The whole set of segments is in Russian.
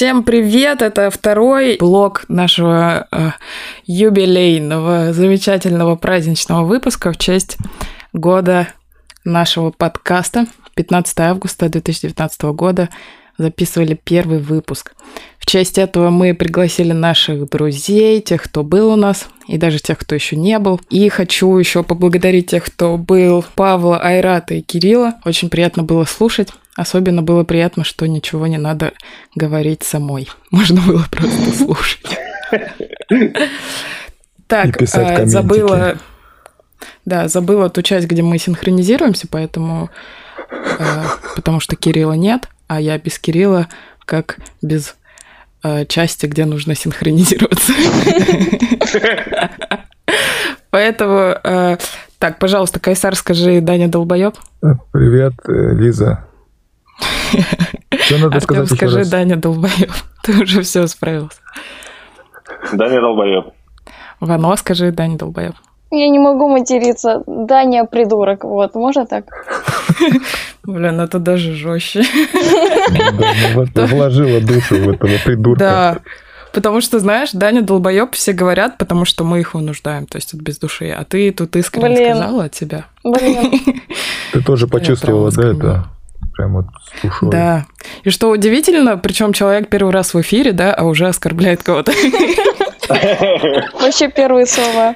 Всем привет! Это второй блок нашего э, юбилейного, замечательного праздничного выпуска в честь года нашего подкаста. 15 августа 2019 года записывали первый выпуск. В честь этого мы пригласили наших друзей, тех, кто был у нас, и даже тех, кто еще не был. И хочу еще поблагодарить тех, кто был, Павла, Айрата и Кирилла. Очень приятно было слушать. Особенно было приятно, что ничего не надо говорить самой. Можно было просто слушать. Так, а, забыла... Да, забыла ту часть, где мы синхронизируемся, поэтому... А, потому что Кирилла нет, а я без Кирилла, как без а, части, где нужно синхронизироваться. Поэтому... Так, пожалуйста, Кайсар, скажи Даня Долбоеб. Привет, э, Лиза. Что надо сказать скажи, раз? Даня Долбоеб. Ты уже все справился. Даня Долбоеб. Вано, скажи Даня Долбоеб. Я не могу материться. Даня придурок. Вот, можно так? Блин, это даже жестче. Вложила душу в этого придурка. Да. Потому что, знаешь, Даня долбоеб все говорят, потому что мы их вынуждаем, то есть это без души. А ты тут искренне Блин. сказала от тебя. Блин. Ты тоже почувствовала, да, это? прям вот с душой. Да. И что удивительно, причем человек первый раз в эфире, да, а уже оскорбляет кого-то. Вообще первые слова.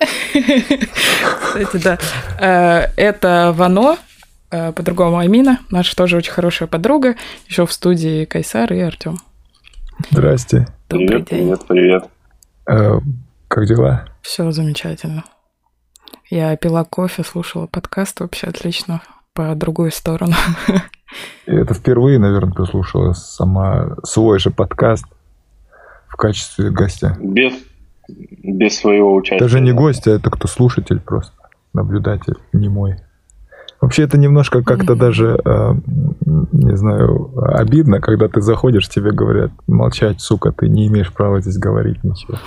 Кстати, да. Э, это Вано, э, по-другому Амина, наша тоже очень хорошая подруга, еще в студии Кайсар и Артем. Здрасте. Привет, привет, привет. Э, как дела? Все замечательно. Я пила кофе, слушала подкаст, вообще отлично по другую сторону. И это впервые, наверное, ты слушала сама свой же подкаст в качестве гостя. Без, без своего участия. Даже не гость, а это кто слушатель просто, наблюдатель, не мой. Вообще это немножко как-то даже, э, не знаю, обидно, когда ты заходишь, тебе говорят, молчать, сука, ты не имеешь права здесь говорить ничего.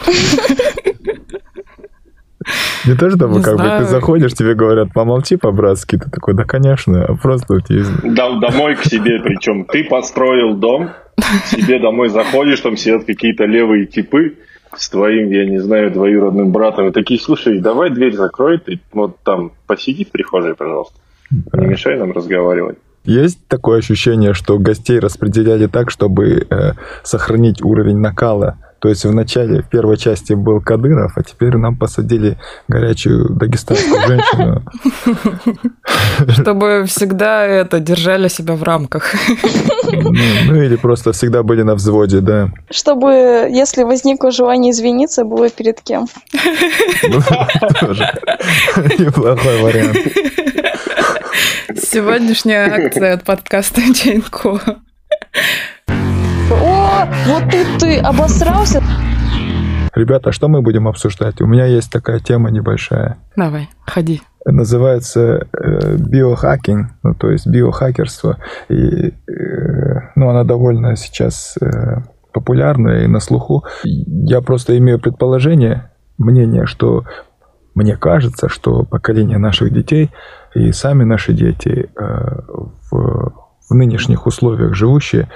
Не то, чтобы как бы ты заходишь, тебе говорят, помолчи по-братски, ты такой, да, конечно, а просто у тебя есть... Домой к себе, причем ты построил дом, себе домой заходишь, там сидят какие-то левые типы с твоим, я не знаю, двоюродным братом, и такие, слушай, давай дверь закрой, ты вот там посиди в прихожей, пожалуйста, не мешай нам разговаривать. Есть такое ощущение, что гостей распределяли так, чтобы э, сохранить уровень накала то есть в начале, в первой части был Кадыров, а теперь нам посадили горячую дагестанскую женщину. Чтобы всегда это держали себя в рамках. Ну, ну или просто всегда были на взводе, да. Чтобы, если возникло желание извиниться, было перед кем. Ну, тоже неплохой вариант. Сегодняшняя акция от подкаста Чайнко. Вот тут ты обосрался. Ребята, что мы будем обсуждать? У меня есть такая тема небольшая. Давай, ходи. Называется э, биохакинг, ну то есть биохакерство. И, э, ну, она довольно сейчас э, популярная и на слуху. Я просто имею предположение, мнение, что мне кажется, что поколение наших детей и сами наши дети э, в, в нынешних условиях живущие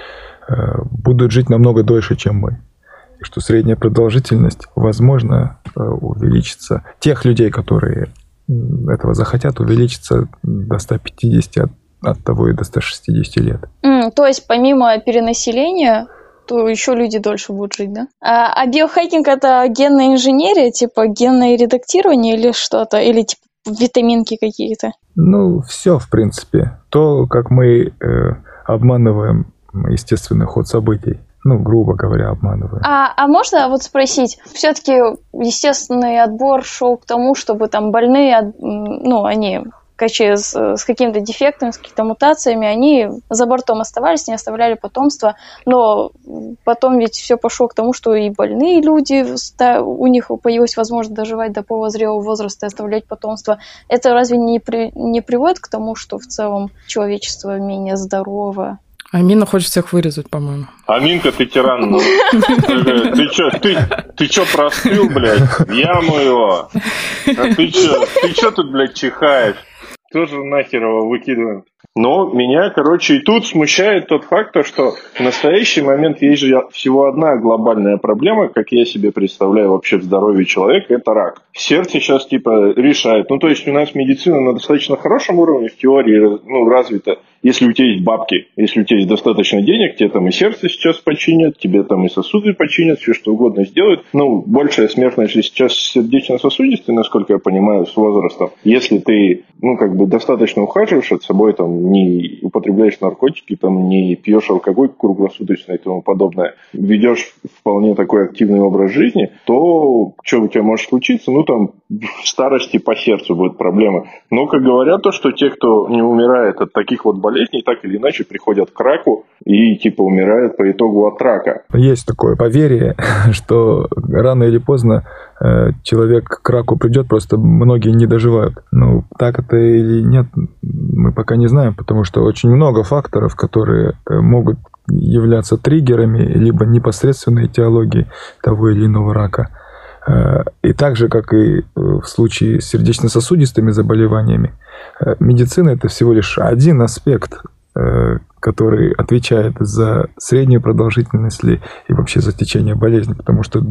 будут жить намного дольше, чем мы. И что средняя продолжительность, возможно, э, увеличится. Тех людей, которые этого захотят, увеличится до 150, от, от того и до 160 лет. Mm, то есть помимо перенаселения, то еще люди дольше будут жить, да? А, а биохакинг это генная инженерия, типа генное редактирование или что-то? Или типа витаминки какие-то? Ну, все, в принципе. То, как мы э, обманываем естественный ход событий. Ну, грубо говоря, обманывая. А, а можно вот спросить, все-таки естественный отбор шел к тому, чтобы там больные, ну, они с, с какими-то дефектами, с какими-то мутациями, они за бортом оставались, не оставляли потомство, но потом ведь все пошло к тому, что и больные люди, у них появилась возможность доживать до полузрелого возраста и оставлять потомство. Это разве не, при, не приводит к тому, что в целом человечество менее здорово? Амина хочет всех вырезать, по-моему. Аминка, ты тиран. Ну. Ты чё, ты, ты чё простыл, блядь? Яму его. А ты чё, ты чё тут, блядь, чихаешь? Тоже нахер его выкидываем. Но меня, короче, и тут смущает тот факт, что в настоящий момент есть же всего одна глобальная проблема, как я себе представляю вообще в здоровье человека, это рак. Сердце сейчас типа решает. Ну, то есть у нас медицина на достаточно хорошем уровне в теории ну, развита если у тебя есть бабки, если у тебя есть достаточно денег, тебе там и сердце сейчас починят, тебе там и сосуды починят, все что угодно сделают. Ну, большая смертность сейчас сердечно-сосудистой, насколько я понимаю, с возрастом. Если ты, ну, как бы достаточно ухаживаешь от собой, там, не употребляешь наркотики, там, не пьешь алкоголь круглосуточно и тому подобное, ведешь вполне такой активный образ жизни, то что у тебя может случиться? Ну, там, в старости по сердцу будет проблема. Но, как говорят, то, что те, кто не умирает от таких вот болезней, болезней так или иначе приходят к раку и типа умирают по итогу от рака. Есть такое поверье, что рано или поздно э, человек к раку придет, просто многие не доживают. Ну, так это или нет, мы пока не знаем, потому что очень много факторов, которые э, могут являться триггерами, либо непосредственной этиологией того или иного рака. Э, и так же, как и в случае с сердечно-сосудистыми заболеваниями, Э, медицина это всего лишь один аспект, э, который отвечает за среднюю продолжительность ли и вообще за течение болезни, потому что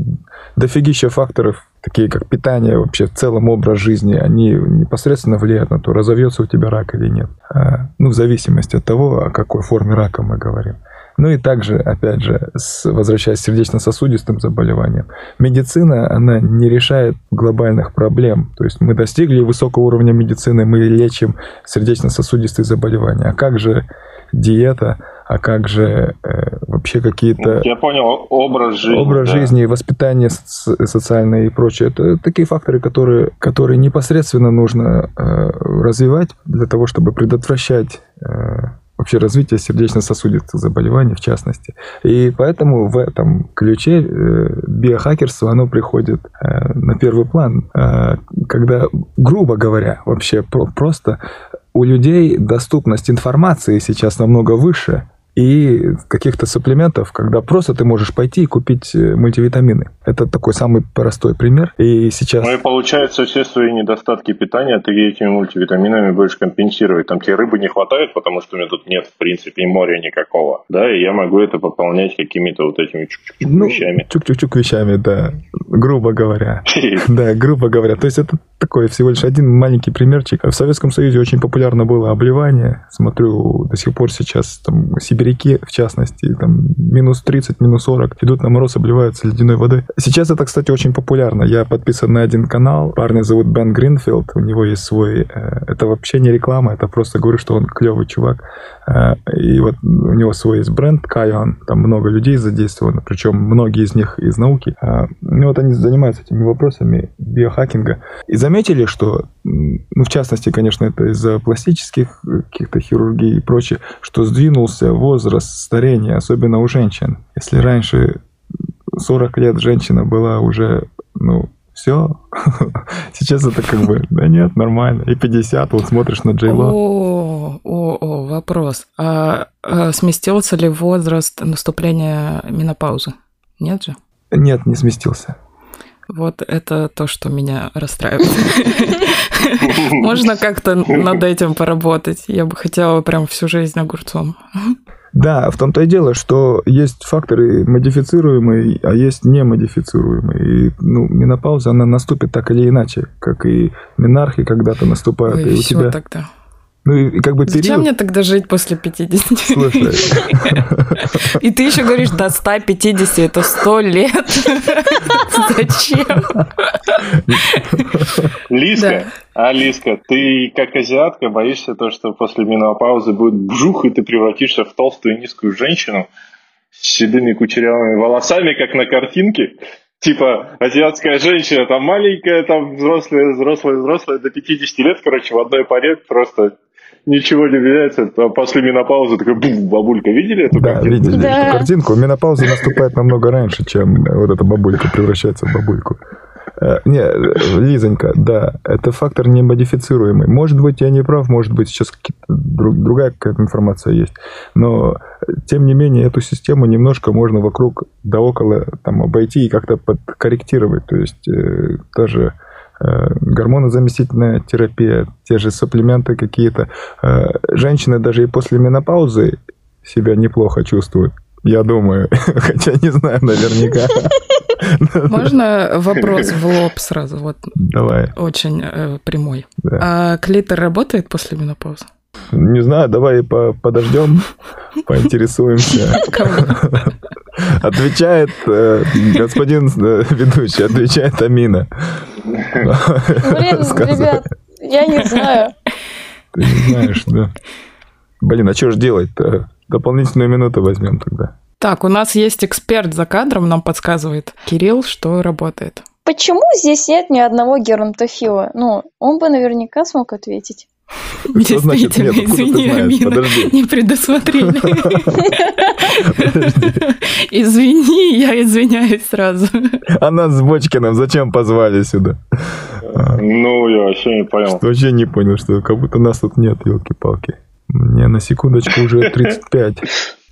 дофигища факторов, такие как питание, вообще в целом образ жизни, они непосредственно влияют на то, разовьется у тебя рак или нет. Э, ну, в зависимости от того, о какой форме рака мы говорим. Ну и также, опять же, с, возвращаясь к сердечно-сосудистым заболеваниям, медицина, она не решает глобальных проблем. То есть мы достигли высокого уровня медицины, мы лечим сердечно-сосудистые заболевания. А как же диета, а как же э, вообще какие-то... Я понял, образ жизни. Образ да. жизни, воспитание соци- социальное и прочее. Это такие факторы, которые, которые непосредственно нужно э, развивать для того, чтобы предотвращать э, вообще развитие сердечно-сосудистых заболеваний в частности. И поэтому в этом ключе э, биохакерство, оно приходит э, на первый план, э, когда, грубо говоря, вообще просто у людей доступность информации сейчас намного выше, и каких-то суплементов, когда просто ты можешь пойти и купить э, мультивитамины. Это такой самый простой пример. И сейчас... Ну и получается, все свои недостатки питания ты этими мультивитаминами будешь компенсировать. Там тебе рыбы не хватает, потому что у меня тут нет, в принципе, моря никакого. Да, и я могу это пополнять какими-то вот этими чук-чук ну, вещами. Чук-чук-чук вещами, да. Грубо говоря. Да, грубо говоря. То есть это такой всего лишь один маленький примерчик. В Советском Союзе очень популярно было обливание. Смотрю, до сих пор сейчас там сибиряки, в частности, там минус 30, минус 40, идут на мороз, обливаются ледяной водой. Сейчас это, кстати, очень популярно. Я подписан на один канал. Парня зовут Бен Гринфилд. У него есть свой... Э, это вообще не реклама, это просто говорю, что он клевый чувак. Э, и вот у него свой есть бренд Кайон. Там много людей задействовано, причем многие из них из науки. Э, ну вот они занимаются этими вопросами биохакинга. И за заметили, что, ну, в частности, конечно, это из-за пластических э, каких-то хирургий и прочее, что сдвинулся возраст старения, особенно у женщин. Если раньше 40 лет женщина была уже, ну, все. Сейчас это как бы, да нет, нормально. И 50, вот смотришь на Джейло. О, о, о, вопрос. А, а сместился ли возраст наступления менопаузы? Нет же? Нет, не сместился. Вот это то, что меня расстраивает. Можно как-то над этим поработать. Я бы хотела прям всю жизнь огурцом. Да, в том-то и дело, что есть факторы модифицируемые, а есть немодифицируемые. И ну, менопауза, она наступит так или иначе, как и менархи когда-то наступают. Ой, и у тебя тогда. Ну, и как бы Зачем период... мне тогда жить после 50? Слушай. И ты еще говоришь, до 150 это 100 лет. Зачем? Лиска, да. а Лиска, ты как азиатка боишься то, что после менопаузы будет бжух, и ты превратишься в толстую низкую женщину с седыми кучерявыми волосами, как на картинке? типа азиатская женщина, там маленькая, там взрослая, взрослая, взрослая, до 50 лет, короче, в одной паре просто ничего не меняется. А после менопаузы такой бум, бабулька. Видели эту да, картинку? видели да. эту картинку. Менопауза наступает намного раньше, чем вот эта бабулька превращается в бабульку. Э, не, Лизонька, да, это фактор не модифицируемый. Может быть, я не прав, может быть, сейчас другая какая-то информация есть. Но, тем не менее, эту систему немножко можно вокруг да около там, обойти и как-то подкорректировать. То есть, э, даже гормонозаместительная терапия, те же суплементы какие-то. Женщины даже и после менопаузы себя неплохо чувствуют. Я думаю, хотя не знаю наверняка. Можно вопрос в лоб сразу? Вот Давай. Очень э, прямой. Да. А клитор работает после менопаузы? Не знаю, давай по подождем, поинтересуемся. Отвечает э, господин э, ведущий, отвечает Амина. Блин, ребят, я не знаю. Ты не знаешь, да. Блин, а что же делать-то? Дополнительную минуту возьмем тогда. Так, у нас есть эксперт за кадром, нам подсказывает Кирилл, что работает. Почему здесь нет ни одного геронтофила? Ну, он бы наверняка смог ответить. Что значит Действительно, нет? Извини? Амина, не предусмотрели. Извини, я извиняюсь сразу. А нас с Бочкиным зачем позвали сюда? Ну, я вообще не понял. что Вообще не понял, что как будто нас тут нет, елки-палки. Мне на секундочку уже 35.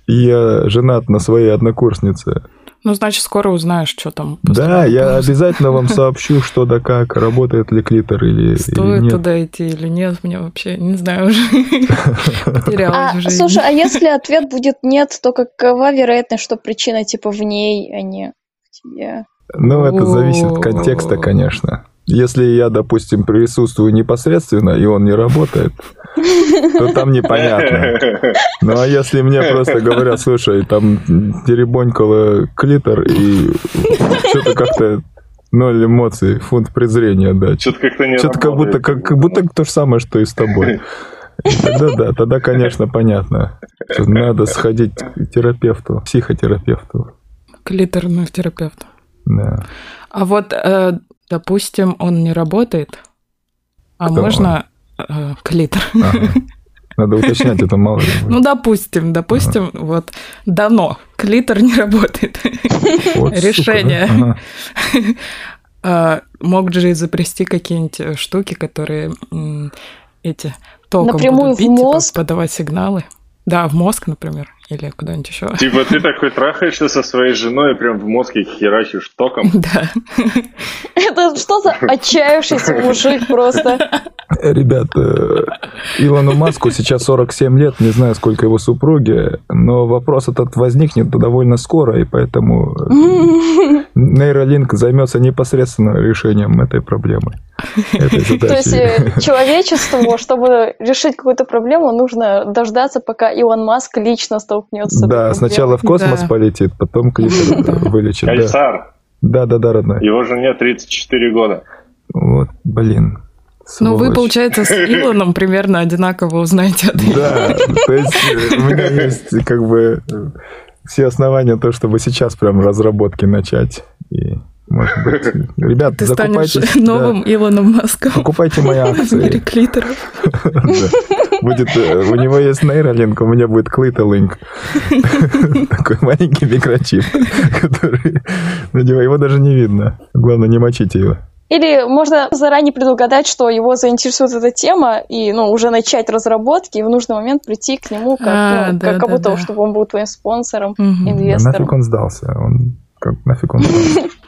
И я женат на своей однокурснице. Ну, значит, скоро узнаешь, что там. Да, я обязательно вам сообщу, что да как, работает ли клитор или, или Стоит нет. туда идти или нет, мне вообще, не знаю, уже потерялась А, в жизни. слушай, а если ответ будет нет, то какова вероятность, что причина типа в ней, а не в тебе? Ну, это зависит от контекста, конечно. Если я, допустим, присутствую непосредственно, и он не работает, то там непонятно. Ну, а если мне просто говорят, слушай, там теребонькало клитор, и что-то как-то ноль эмоций, фунт презрения, да. Что-то как-то не Что-то как будто, как, как будто то же самое, что и с тобой. И Тогда да, тогда, конечно, понятно. Надо сходить к терапевту, психотерапевту. Клиторный терапевт. Да. А вот, э, допустим, он не работает, а Кто можно э, клитор. Ага. Надо уточнять, это мало ли. Ну, допустим, допустим, вот дано, клитор не работает. Вот, сука, решение. да? Ага. А, Мог же изобрести какие-нибудь э, штуки, которые эти током Напрямую будут в бить, типа, мозг? подавать сигналы. Да, в мозг, например, или куда-нибудь еще. Типа ты такой трахаешься со своей женой и прям в мозг ей херачишь током. Да. Это что за отчаявшийся мужик просто? Э, Ребят, э, Илону Маску сейчас 47 лет, не знаю, сколько его супруги, но вопрос этот возникнет довольно скоро, и поэтому э, нейролинк займется непосредственно решением этой проблемы. То есть э, человечеству, чтобы решить какую-то проблему, нужно дождаться, пока Илон Маск лично столкнется Да, сначала в космос полетит, потом клитор Да. вылечит. Кайсар, да, да, да, родной. его жене 34 года. Вот, блин. Ну, вы, сволочь. получается, с Илоном примерно одинаково узнаете ответ. Да, то есть э, у меня есть как бы э, все основания то, чтобы сейчас прям разработки начать. И, может быть, ребят, Ты станешь новым Илоном Маском. да, покупайте мои В мире акции. клиторов. Да. Будет, э, у него есть нейролинк, у меня будет клитолинк. Такой маленький микрочип, который на него, его даже не видно. Главное, не мочите его. Или можно заранее предугадать, что его заинтересует эта тема, и ну, уже начать разработки, и в нужный момент прийти к нему как, А, ну, да, как, да, будто, да. чтобы он был твоим спонсором. А инвестором. нафиг он сдался? Он как нафиг он?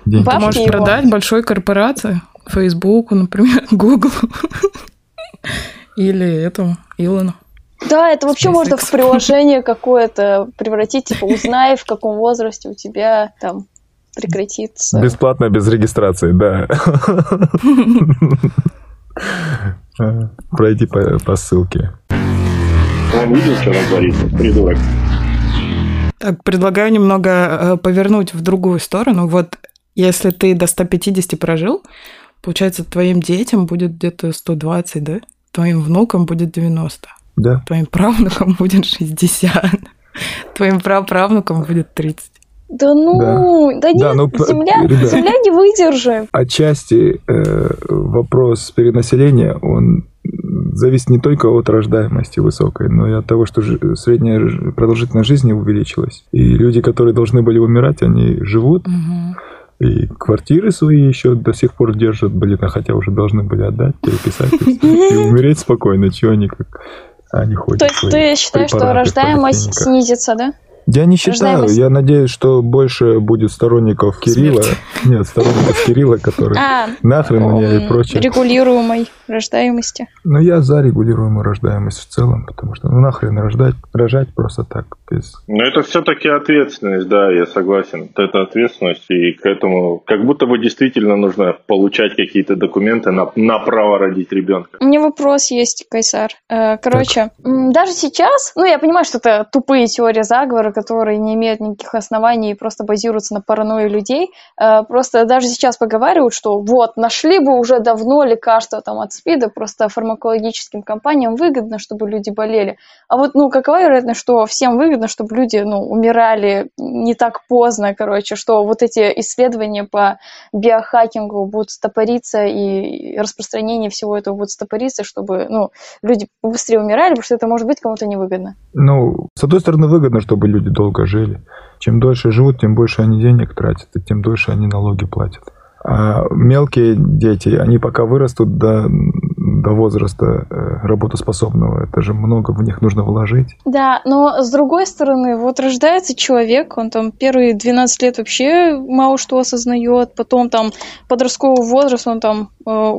Деньги. Ты можешь продать большой корпорации, Фейсбуку, например, Google. Или этому, Илону. Да, это вообще SpaceX. можно в приложение какое-то превратить, типа, узнай, в каком возрасте у тебя там прекратится. Бесплатно, без регистрации, да. А, Пройди по, по ссылке. Он видел, что там творится? Придурок. Так, предлагаю немного э, повернуть в другую сторону. Вот если ты до 150 прожил, получается, твоим детям будет где-то 120, да? Твоим внукам будет 90. Да. Твоим правнукам будет 60. Твоим праправнукам будет 30. Да ну, да, нет, Да, ну, земля, ребят. земля не выдержит. Отчасти э, вопрос перенаселения, он зависит не только от рождаемости высокой, но и от того, что средняя продолжительность жизни увеличилась. И люди, которые должны были умирать, они живут, и квартиры свои еще до сих пор держат, блин, а хотя уже должны были отдать, переписать, и умереть спокойно, чего они как... Они ходят То есть ты считаешь, что рождаемость снизится, да? Я не считаю, я надеюсь, что больше будет сторонников Кирилла. Смерть. Нет, сторонников Кирилла, которые а, нахрен мне и прочее. Регулируемой рождаемости. Ну, я за регулируемую рождаемость в целом, потому что ну нахрен рождать, рожать просто так. Без... Ну, это все-таки ответственность, да, я согласен. Это ответственность, и к этому как будто бы действительно нужно получать какие-то документы на, на право родить ребенка. У меня вопрос есть, Кайсар. Э, короче, так. даже сейчас, ну, я понимаю, что это тупые теории заговора, которые не имеют никаких оснований и просто базируются на паранойи людей. Э, просто даже сейчас поговаривают, что вот, нашли бы уже давно лекарство там, от СПИДа, просто фармакологическим компаниям выгодно, чтобы люди болели. А вот, ну, какова вероятность, что всем выгодно, чтобы люди, ну, умирали не так поздно, короче, что вот эти исследования по биохакингу будут стопориться и распространение всего этого будет стопориться, чтобы, ну, люди быстрее умирали, потому что это может быть кому-то невыгодно. Ну, с одной стороны, выгодно, чтобы люди долго жили. Чем дольше живут, тем больше они денег тратят, и тем дольше они налоги платят. А мелкие дети, они пока вырастут до, до возраста э, работоспособного, это же много в них нужно вложить. Да, но с другой стороны, вот рождается человек, он там первые 12 лет вообще мало что осознает, потом там подростковый возраст, он там э,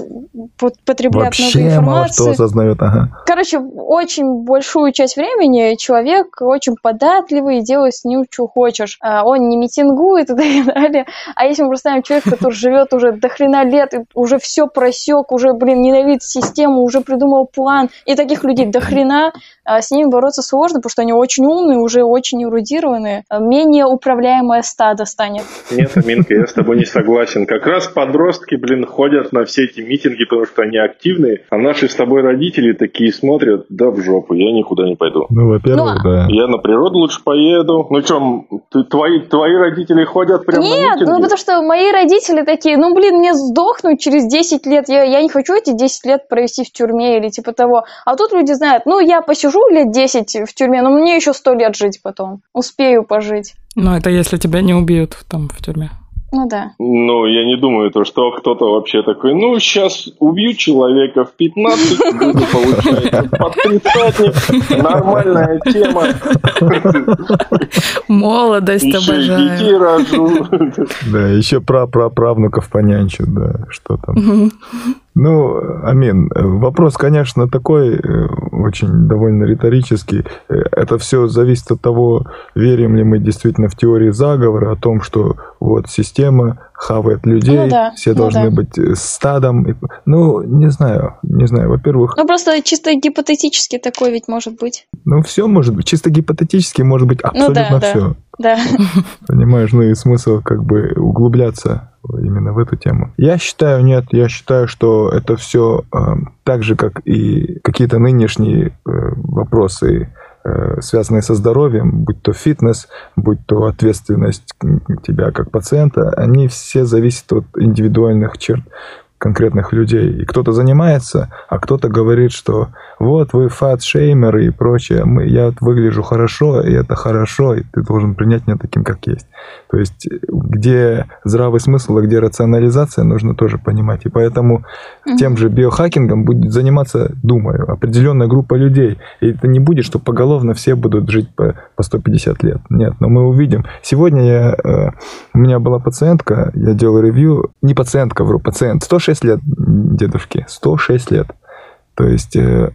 потребляет вообще много информации. мало что осознает, ага. Короче, очень большую часть времени человек очень податливый, делает с ним, что хочешь. А он не митингует и так далее. А если мы представим человека, который живет живет уже до хрена лет, и уже все просек, уже, блин, ненавидит систему, уже придумал план. И таких людей до хрена. А с ними бороться сложно, потому что они очень умные, уже очень эрудированные. А менее управляемое стадо станет. Нет, Аминка, я с тобой не согласен. Как раз подростки, блин, ходят на все эти митинги, потому что они активные, а наши с тобой родители такие смотрят, да в жопу, я никуда не пойду. Ну, во-первых, ну, да. Я на природу лучше поеду. Ну, что, твои, твои родители ходят прямо Нет, на ну, потому что мои родители такие, ну, блин, мне сдохнуть через 10 лет, я, я не хочу эти 10 лет провести в тюрьме или типа того. А тут люди знают, ну, я посижу лет 10 в тюрьме, но мне еще 100 лет жить потом. Успею пожить. Ну, это если тебя не убьют там в тюрьме. Ну да. Ну, я не думаю, то, что кто-то вообще такой, ну, сейчас убью человека в 15, буду, получается, под тридцатник, нормальная тема. Молодость еще обожаю. детей рожу. Да, еще про правнуков понянчу, да, что там. Ну, Амин, вопрос, конечно, такой, э, очень довольно риторический. Э, это все зависит от того, верим ли мы действительно в теории заговора, о том, что вот система хавает людей, ну, да, все ну, должны да. быть э, стадом. Ну, не знаю, не знаю. Во-первых... Ну, просто чисто гипотетически такой ведь может быть. Ну, все может быть. Чисто гипотетически может быть абсолютно ну, да, все. Да. Понимаешь, ну и смысл как бы углубляться именно в эту тему. Я считаю, нет, я считаю, что это все э, так же, как и какие-то нынешние э, вопросы Э, связанные со здоровьем, будь то фитнес, будь то ответственность тебя как пациента, они все зависят от индивидуальных черт конкретных людей. И кто-то занимается, а кто-то говорит, что вот вы фат-шеймеры и прочее, мы, я выгляжу хорошо, и это хорошо, и ты должен принять меня таким, как есть. То есть где здравый смысл, а где рационализация, нужно тоже понимать. И поэтому mm-hmm. тем же биохакингом будет заниматься, думаю, определенная группа людей. И это не будет, что поголовно все будут жить по, по 150 лет. Нет, но мы увидим. Сегодня я, э, у меня была пациентка, я делал ревью, не пациентка, вру, пациент, 106 лет дедушке, 106 лет. То есть э,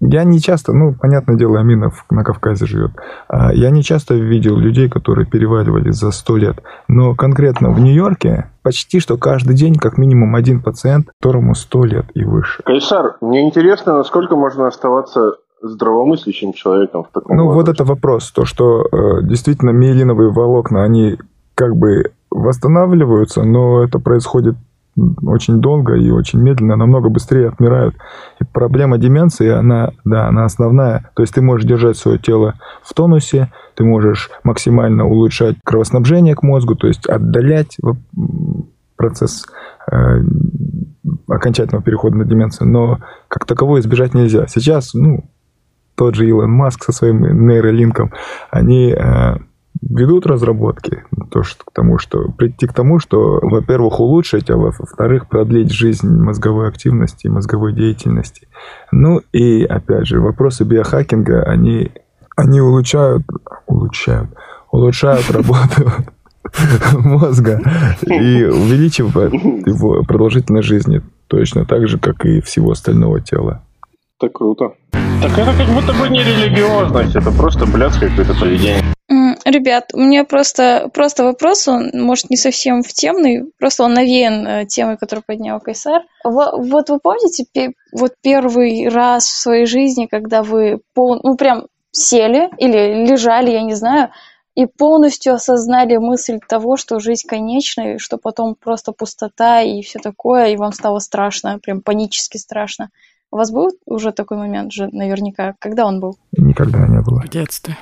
я не часто, ну, понятное дело, Аминов на Кавказе живет. А я не часто видел людей, которые переваливали за 100 лет. Но конкретно в Нью-Йорке почти что каждый день как минимум один пациент, которому 100 лет и выше. Кайсар, мне интересно, насколько можно оставаться здравомыслящим человеком в таком Ну, возрасте? вот это вопрос. То, что э, действительно миелиновые волокна, они как бы восстанавливаются, но это происходит очень долго и очень медленно, намного быстрее отмирают. И проблема деменции, она, да, она основная. То есть ты можешь держать свое тело в тонусе, ты можешь максимально улучшать кровоснабжение к мозгу, то есть отдалять процесс э, окончательного перехода на деменцию, но как таковой избежать нельзя. Сейчас, ну, тот же Илон Маск со своим нейролинком, они э, ведут разработки то, что, к тому, что прийти к тому, что, во-первых, улучшить, а во-вторых, продлить жизнь мозговой активности, мозговой деятельности. Ну и, опять же, вопросы биохакинга, они Они улучшают, улучшают, улучшают работу мозга и увеличивают его продолжительность жизни точно так же, как и всего остального тела. Это круто. Так это как будто бы не религиозность, это просто блядское какое-то поведение. Ребят, у меня просто, просто вопрос, он, может, не совсем в темный, просто он навеян э, темой, которую поднял Кайсар. Вот вы помните вот первый раз в своей жизни, когда вы пол, ну, прям сели или лежали, я не знаю, и полностью осознали мысль того, что жизнь конечна, и что потом просто пустота и все такое, и вам стало страшно, прям панически страшно. У вас был уже такой момент же наверняка? Когда он был? Никогда не было. В детстве.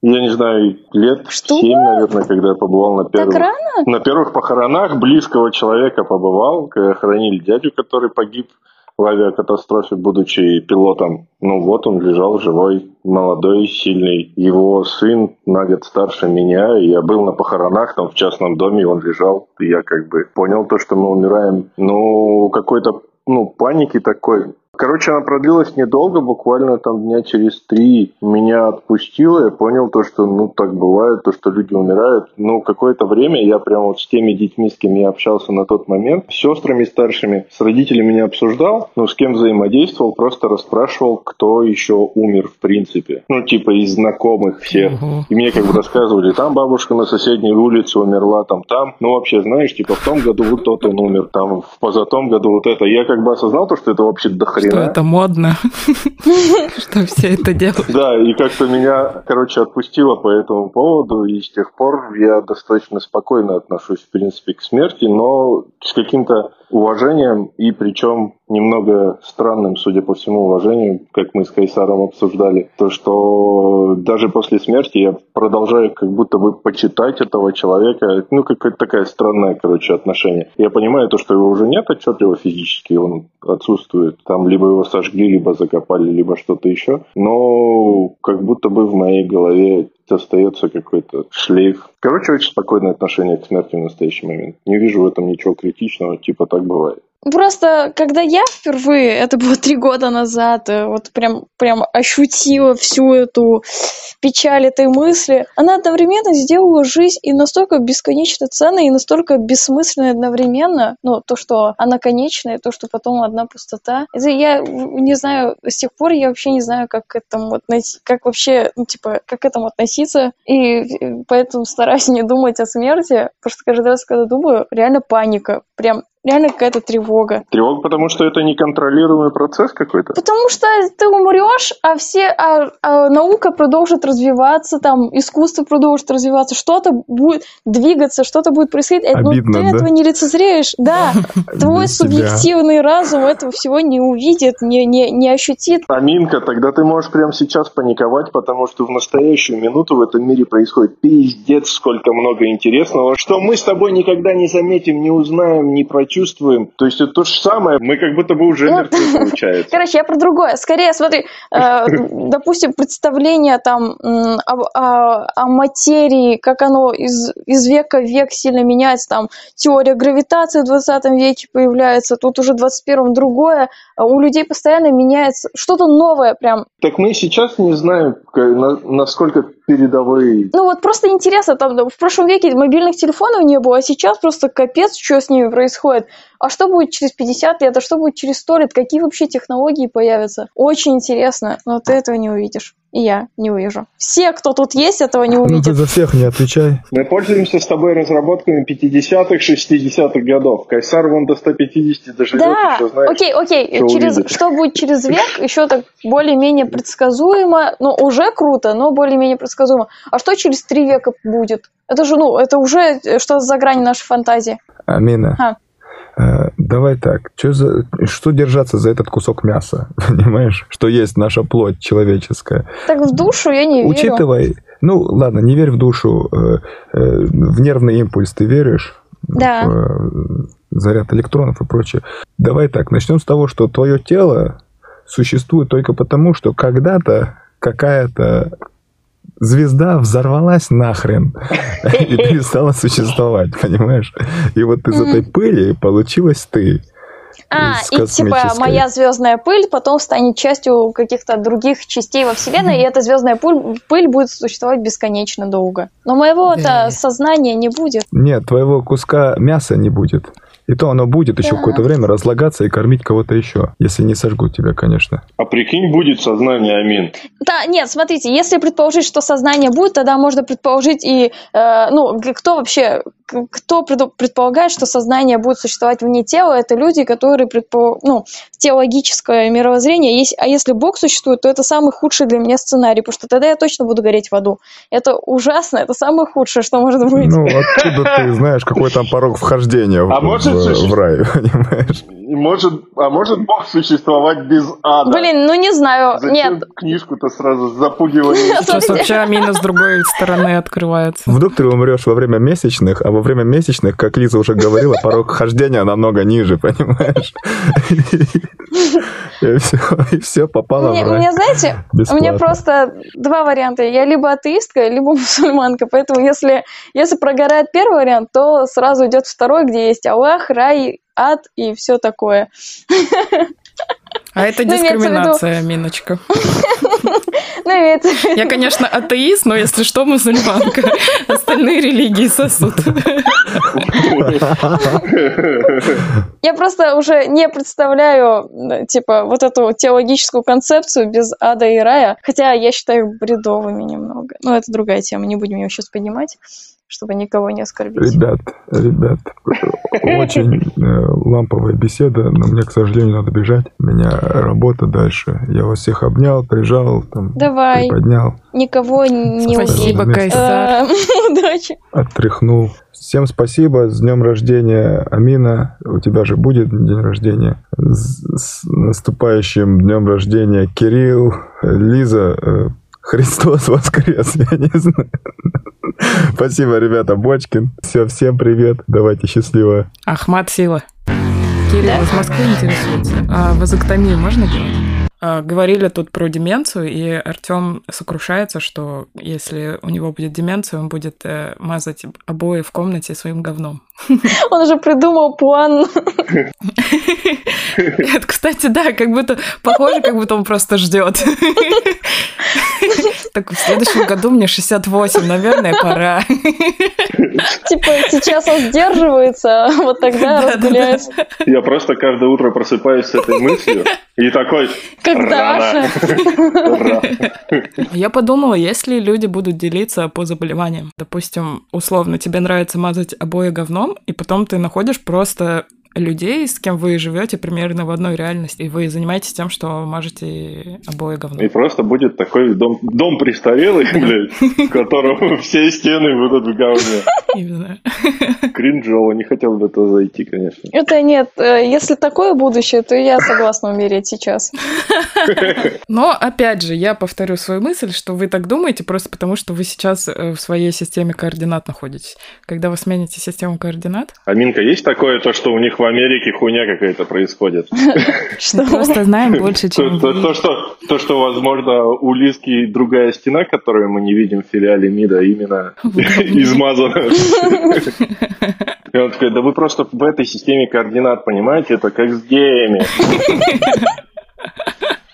Я не знаю, лет Что? семь, наверное, когда я побывал на первых... Так рано? На первых похоронах близкого человека побывал, когда хоронили дядю, который погиб в авиакатастрофе, будучи пилотом. Ну вот он лежал живой, молодой, сильный. Его сын на год старше меня, и я был на похоронах там в частном доме, он лежал. И я как бы понял то, что мы умираем. Ну, какой-то ну, паники такой. Короче, она продлилась недолго, буквально там дня через три меня отпустило. Я понял то, что ну так бывает, то, что люди умирают. Ну, какое-то время я прям вот с теми детьми, с кем я общался на тот момент, с сестрами старшими, с родителями не обсуждал, но с кем взаимодействовал, просто расспрашивал, кто еще умер в принципе. Ну, типа из знакомых всех. И мне как бы рассказывали, там бабушка на соседней улице умерла, там, там. Ну, вообще, знаешь, типа в том году вот тот он умер, там в позатом году вот это. Я как бы осознал то, что это вообще дохрена что это модно, что все это делают. Да, и как-то меня, короче, отпустило по этому поводу, и с тех пор я достаточно спокойно отношусь, в принципе, к смерти, но с каким-то уважением, и причем немного странным, судя по всему, уважением, как мы с Кайсаром обсуждали, то, что даже после смерти я продолжаю как будто бы почитать этого человека, ну, какая-то такая странная, короче, отношение. Я понимаю то, что его уже нет отчетливо физически, он отсутствует, там либо его сожгли, либо закопали, либо что-то еще, но как будто бы в моей голове остается какой-то шлейф. Короче, очень спокойное отношение к смерти в настоящий момент. Не вижу в этом ничего критичного, типа так бывает. Просто, когда я впервые, это было три года назад, э, вот прям, прям ощутила всю эту печаль этой мысли, она одновременно сделала жизнь и настолько бесконечно ценной, и настолько бессмысленной одновременно, ну, то, что она конечная, то, что потом одна пустота. Это я не знаю, с тех пор я вообще не знаю, как к этому относиться, как вообще, ну, типа, как к этому относиться, и поэтому стараюсь не думать о смерти, потому что каждый раз, когда думаю, реально паника, прям реально какая-то тревога. Тревога, потому что это неконтролируемый процесс какой-то? Потому что ты умрешь, а все, а, а наука продолжит развиваться, там искусство продолжит развиваться, что-то будет двигаться, что-то будет происходить. Обидно, но ты да? этого не лицезреешь. Да, твой субъективный разум этого всего не увидит, не, не, не ощутит. Аминка, тогда ты можешь прямо сейчас паниковать, потому что в настоящую минуту в этом мире происходит пиздец сколько много интересного, что мы с тобой никогда не заметим, не узнаем, не прочтем чувствуем. То есть это то же самое, мы как будто бы уже мертвы, получается. Короче, я про другое. Скорее, смотри, э, допустим, представление там о, материи, как оно из, из века в век сильно меняется, там теория гравитации в 20 веке появляется, тут уже в 21-м другое, у людей постоянно меняется что-то новое прям. Так мы сейчас не знаем, насколько передовые. Ну вот просто интересно, там в прошлом веке мобильных телефонов не было, а сейчас просто капец, что с ними происходит. А что будет через 50 лет, а что будет через 100 лет, какие вообще технологии появятся? Очень интересно, но ты этого не увидишь. И я не увижу. Все, кто тут есть, этого не увидят. Ну ты за всех не отвечай. Мы пользуемся с тобой разработками 50-х, 60-х годов. Кайсар вон до 150 доживет, да. еще знаешь, окей, окей. что через, увидит. что будет через век, еще так более-менее предсказуемо. Ну, уже круто, но более-менее предсказуемо. А что через три века будет? Это же, ну, это уже что за грани нашей фантазии. Амина. А. Э, Давай так, что, за, что держаться за этот кусок мяса, понимаешь? Что есть наша плоть человеческая. Так в душу я не верю. Учитывай, ну ладно, не верь в душу, э, э, в нервный импульс ты веришь? Да. В заряд электронов и прочее. Давай так, начнем с того, что твое тело существует только потому, что когда-то какая-то звезда взорвалась нахрен и перестала существовать, понимаешь? И вот из этой пыли получилась ты. А, и типа моя звездная пыль потом станет частью каких-то других частей во Вселенной, и эта звездная пыль, пыль будет существовать бесконечно долго. Но моего-то сознания не будет. Нет, твоего куска мяса не будет. И то оно будет еще Да. какое-то время разлагаться и кормить кого-то еще. Если не сожгут тебя, конечно. А прикинь, будет сознание, Амин. Да, нет, смотрите, если предположить, что сознание будет, тогда можно предположить и, э, ну, кто вообще, кто предполагает, что сознание будет существовать вне тела, это люди, которые предпо... ну, теологическое мировоззрение, есть, а если Бог существует, то это самый худший для меня сценарий, потому что тогда я точно буду гореть в аду. Это ужасно, это самое худшее, что может быть. Ну, откуда ты знаешь, какой там порог вхождения в, А может в- в рай, понимаешь? Может, а может Бог существовать без ада? Блин, ну не знаю, Зачем нет. книжку-то сразу с запугиванием? Сейчас вообще Амина с другой стороны открывается. Вдруг ты умрешь во время месячных, а во время месячных, как Лиза уже говорила, порог хождения намного ниже, понимаешь? И все, и все попало Мне, в рай. мне, знаете, у меня Бесплатно. просто два варианта. Я либо атеистка, либо мусульманка. Поэтому если, если прогорает первый вариант, то сразу идет второй, где есть Аллах, рай, ад и все такое. А это Ну, дискриминация, Миночка. Ну, Я, конечно, атеист, но если что, мусульманка. Остальные религии сосут. Я просто уже не представляю, типа, вот эту теологическую концепцию без ада и рая. Хотя я считаю их бредовыми немного. Но это другая тема, не будем ее сейчас поднимать, чтобы никого не оскорбить. Ребят, ребят, очень э, ламповая беседа, но мне, к сожалению, надо бежать. У меня работа дальше. Я вас всех обнял, прижал, там, Давай. приподнял, Никого не Спасибо. Кайсар. Э, Удачи. оттряхнул. Всем спасибо, с днем рождения, Амина. У тебя же будет день рождения. С, с наступающим днем рождения, Кирилл, Лиза. Христос воскрес, я не знаю. Спасибо, ребята, Бочкин. Все, всем привет. Давайте счастливо. Ахмат Сила. Кирилл из Москвы интересуется. А вазоктомию можно делать? А, Говорили тут про деменцию, и Артем сокрушается, что если у него будет деменция, он будет э, мазать обои в комнате своим говном. Он уже придумал план. Это, кстати, да, как будто похоже, как будто он просто ждет. Так в следующем году мне 68, наверное, пора. Типа сейчас он сдерживается, а вот тогда разгуляется. Я просто каждое утро просыпаюсь с этой мыслью и такой... Рано. Я подумала, если люди будут делиться по заболеваниям. Допустим, условно, тебе нравится мазать обои говном, и потом ты находишь просто людей, с кем вы живете примерно в одной реальности, и вы занимаетесь тем, что мажете обои И говном. просто будет такой дом, дом престарелый, блядь, в котором все стены будут в говне. Именно. Кринжово, не хотел в это зайти, конечно. Это нет, э, если такое будущее, то я согласна умереть сейчас. Но, опять же, я повторю свою мысль, что вы так думаете просто потому, что вы сейчас э, в своей системе координат находитесь. Когда вы смените систему координат, Аминка, есть такое, то, что у них в Америке хуйня какая-то происходит? Что? просто знаем больше, чем то- что, то, что, возможно, у Лиски другая стена, которую мы не видим в филиале МИДа, именно измазана. И он такой, да вы просто в этой системе координат, понимаете, это как с геями.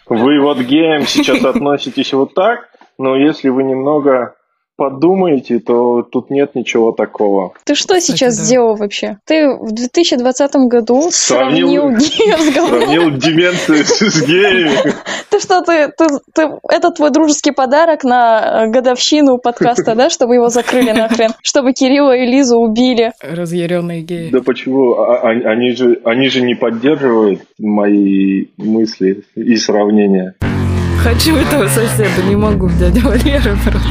Вы вот геям сейчас относитесь вот так, но если вы немного подумаете, то тут нет ничего такого. Ты что Кстати, сейчас да. сделал вообще? Ты в 2020 году Сравнил- сравнил геев с говном? Сравнил деменцию с геями. Ты что, ты, ты, ты- это твой дружеский подарок на э, годовщину подкаста, да, чтобы его закрыли нахрен? Чтобы Кирилла и Лизу убили. Разъяренные геи. Да почему? А- а- Они же, они же не поддерживают мои мысли и сравнения. Хочу этого соседа, не могу, дядя Валера. просто.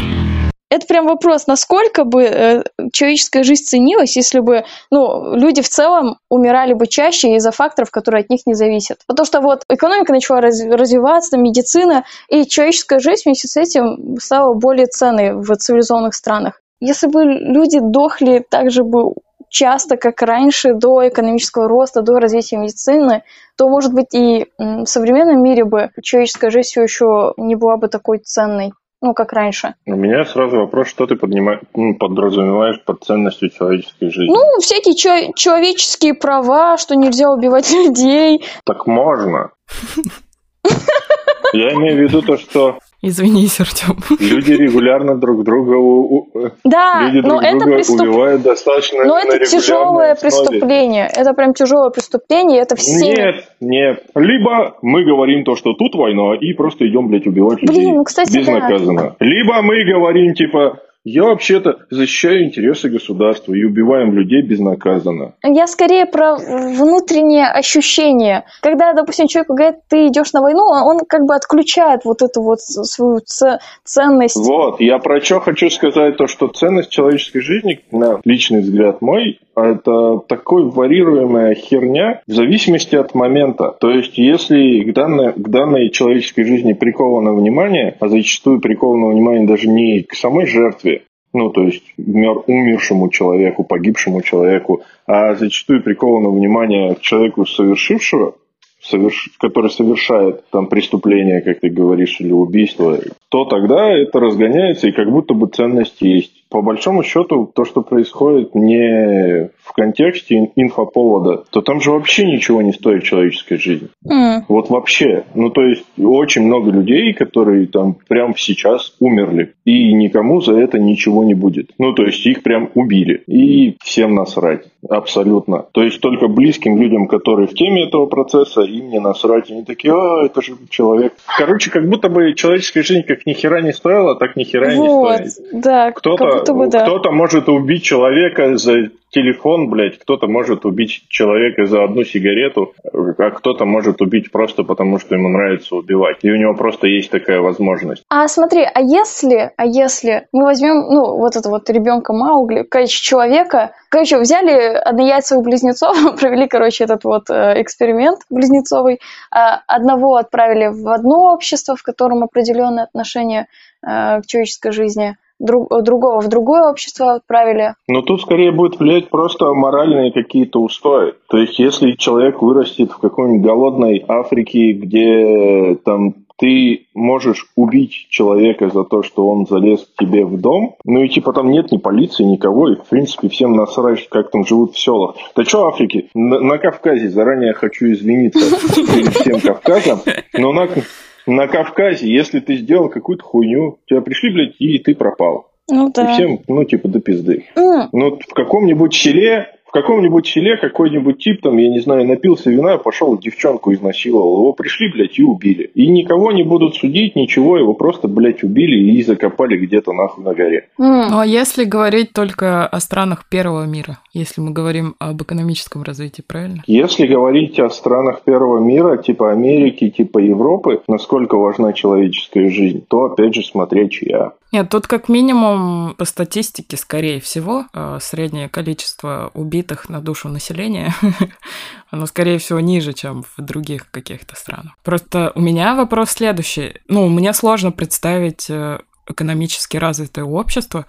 Это прям вопрос, насколько бы э, человеческая жизнь ценилась, если бы ну, люди в целом умирали бы чаще из-за факторов, которые от них не зависят. Потому что вот экономика начала раз- развиваться, медицина, и человеческая жизнь вместе с этим стала более ценной в цивилизованных странах. Если бы люди дохли так же бы часто, как раньше, до экономического роста, до развития медицины, то, может быть, и в современном мире бы человеческая жизнь еще не была бы такой ценной. Ну, как раньше. У меня сразу вопрос, что ты поднимаешь, ну, подразумеваешь под ценностью человеческой жизни? Ну, всякие чё- человеческие права, что нельзя убивать людей. Так можно. Я имею в виду то, что Извинись, Артем. люди регулярно друг друга у- Да, люди но друг это друга преступ- убивают достаточно Но это тяжелое основе. преступление. Это прям тяжелое преступление. Это все. Нет, нет. Либо мы говорим то, что тут война, и просто идем, блядь, убивать Блин, людей ну, кстати, да. безнаказанно. Либо мы говорим, типа, я вообще-то защищаю интересы государства и убиваем людей безнаказанно. Я скорее про внутреннее ощущение. Когда, допустим, человек говорит, ты идешь на войну, он как бы отключает вот эту вот свою ценность. Вот, я про что хочу сказать, то, что ценность человеческой жизни, на личный взгляд мой, это такой варьируемая херня в зависимости от момента. То есть, если к данной, к данной человеческой жизни приковано внимание, а зачастую приковано внимание даже не к самой жертве, ну, то есть мер- умершему человеку, погибшему человеку, а зачастую приковано внимание к человеку, совершившего, соверш- который совершает там преступление, как ты говоришь, или убийство, то тогда это разгоняется, и как будто бы ценность есть. По большому счету, то, что происходит не в контексте инфоповода, то там же вообще ничего не стоит человеческая жизнь. М. Вот вообще. Ну, то есть, очень много людей, которые там прямо сейчас умерли. И никому за это ничего не будет. Ну, то есть, их прям убили. И всем насрать. Абсолютно. То есть, только близким людям, которые в теме этого процесса, им не насрать. Они такие, а, это же человек. Короче, как будто бы человеческая жизнь как ни хера не стоила, так ни хера и не Вот, стоит. да, Кто-то, будто бы да. кто-то может убить человека за телефон, блядь, кто-то может убить человека за одну сигарету, а кто-то может убить просто потому, что ему нравится убивать. И у него просто есть такая возможность. А смотри, а если, а если мы возьмем, ну, вот это вот ребенка Маугли, короче, человека, короче, взяли однояйцевых близнецов, провели, короче, этот вот э, эксперимент близнецовый, а одного отправили в одно общество, в котором определенное отношение э, к человеческой жизни, друг- другого в другое общество отправили. Но тут скорее будет влиять просто моральные какие-то устои. То есть, если человек вырастет в какой-нибудь голодной Африке, где там ты можешь убить человека за то, что он залез к тебе в дом, ну и типа там нет ни полиции, никого, и в принципе всем насрать, как там живут в селах. Да что Африки? На, на Кавказе заранее хочу извиниться перед всем Кавказом, но на, на Кавказе, если ты сделал какую-то хуйню, тебя пришли, блядь, и ты пропал. Ну И да. всем, ну, типа, до пизды. М, Ну, в каком-нибудь селе, в каком-нибудь селе какой-нибудь тип, там, я не знаю, напился вина, пошел девчонку изнасиловал. Его пришли, блядь, и убили. И никого не будут судить, ничего, его просто, блядь, убили и закопали где-то нахуй на горе. Ну а если говорить только о странах первого мира, если мы говорим об экономическом развитии, правильно? Если говорить о странах первого мира, типа Америки, типа Европы, насколько важна человеческая жизнь, то, опять же, смотреть чья. Нет, тут как минимум по статистике, скорее всего, э, среднее количество убитых на душу населения, оно, скорее всего, ниже, чем в других каких-то странах. Просто у меня вопрос следующий. Ну, мне сложно представить э, экономически развитое общество,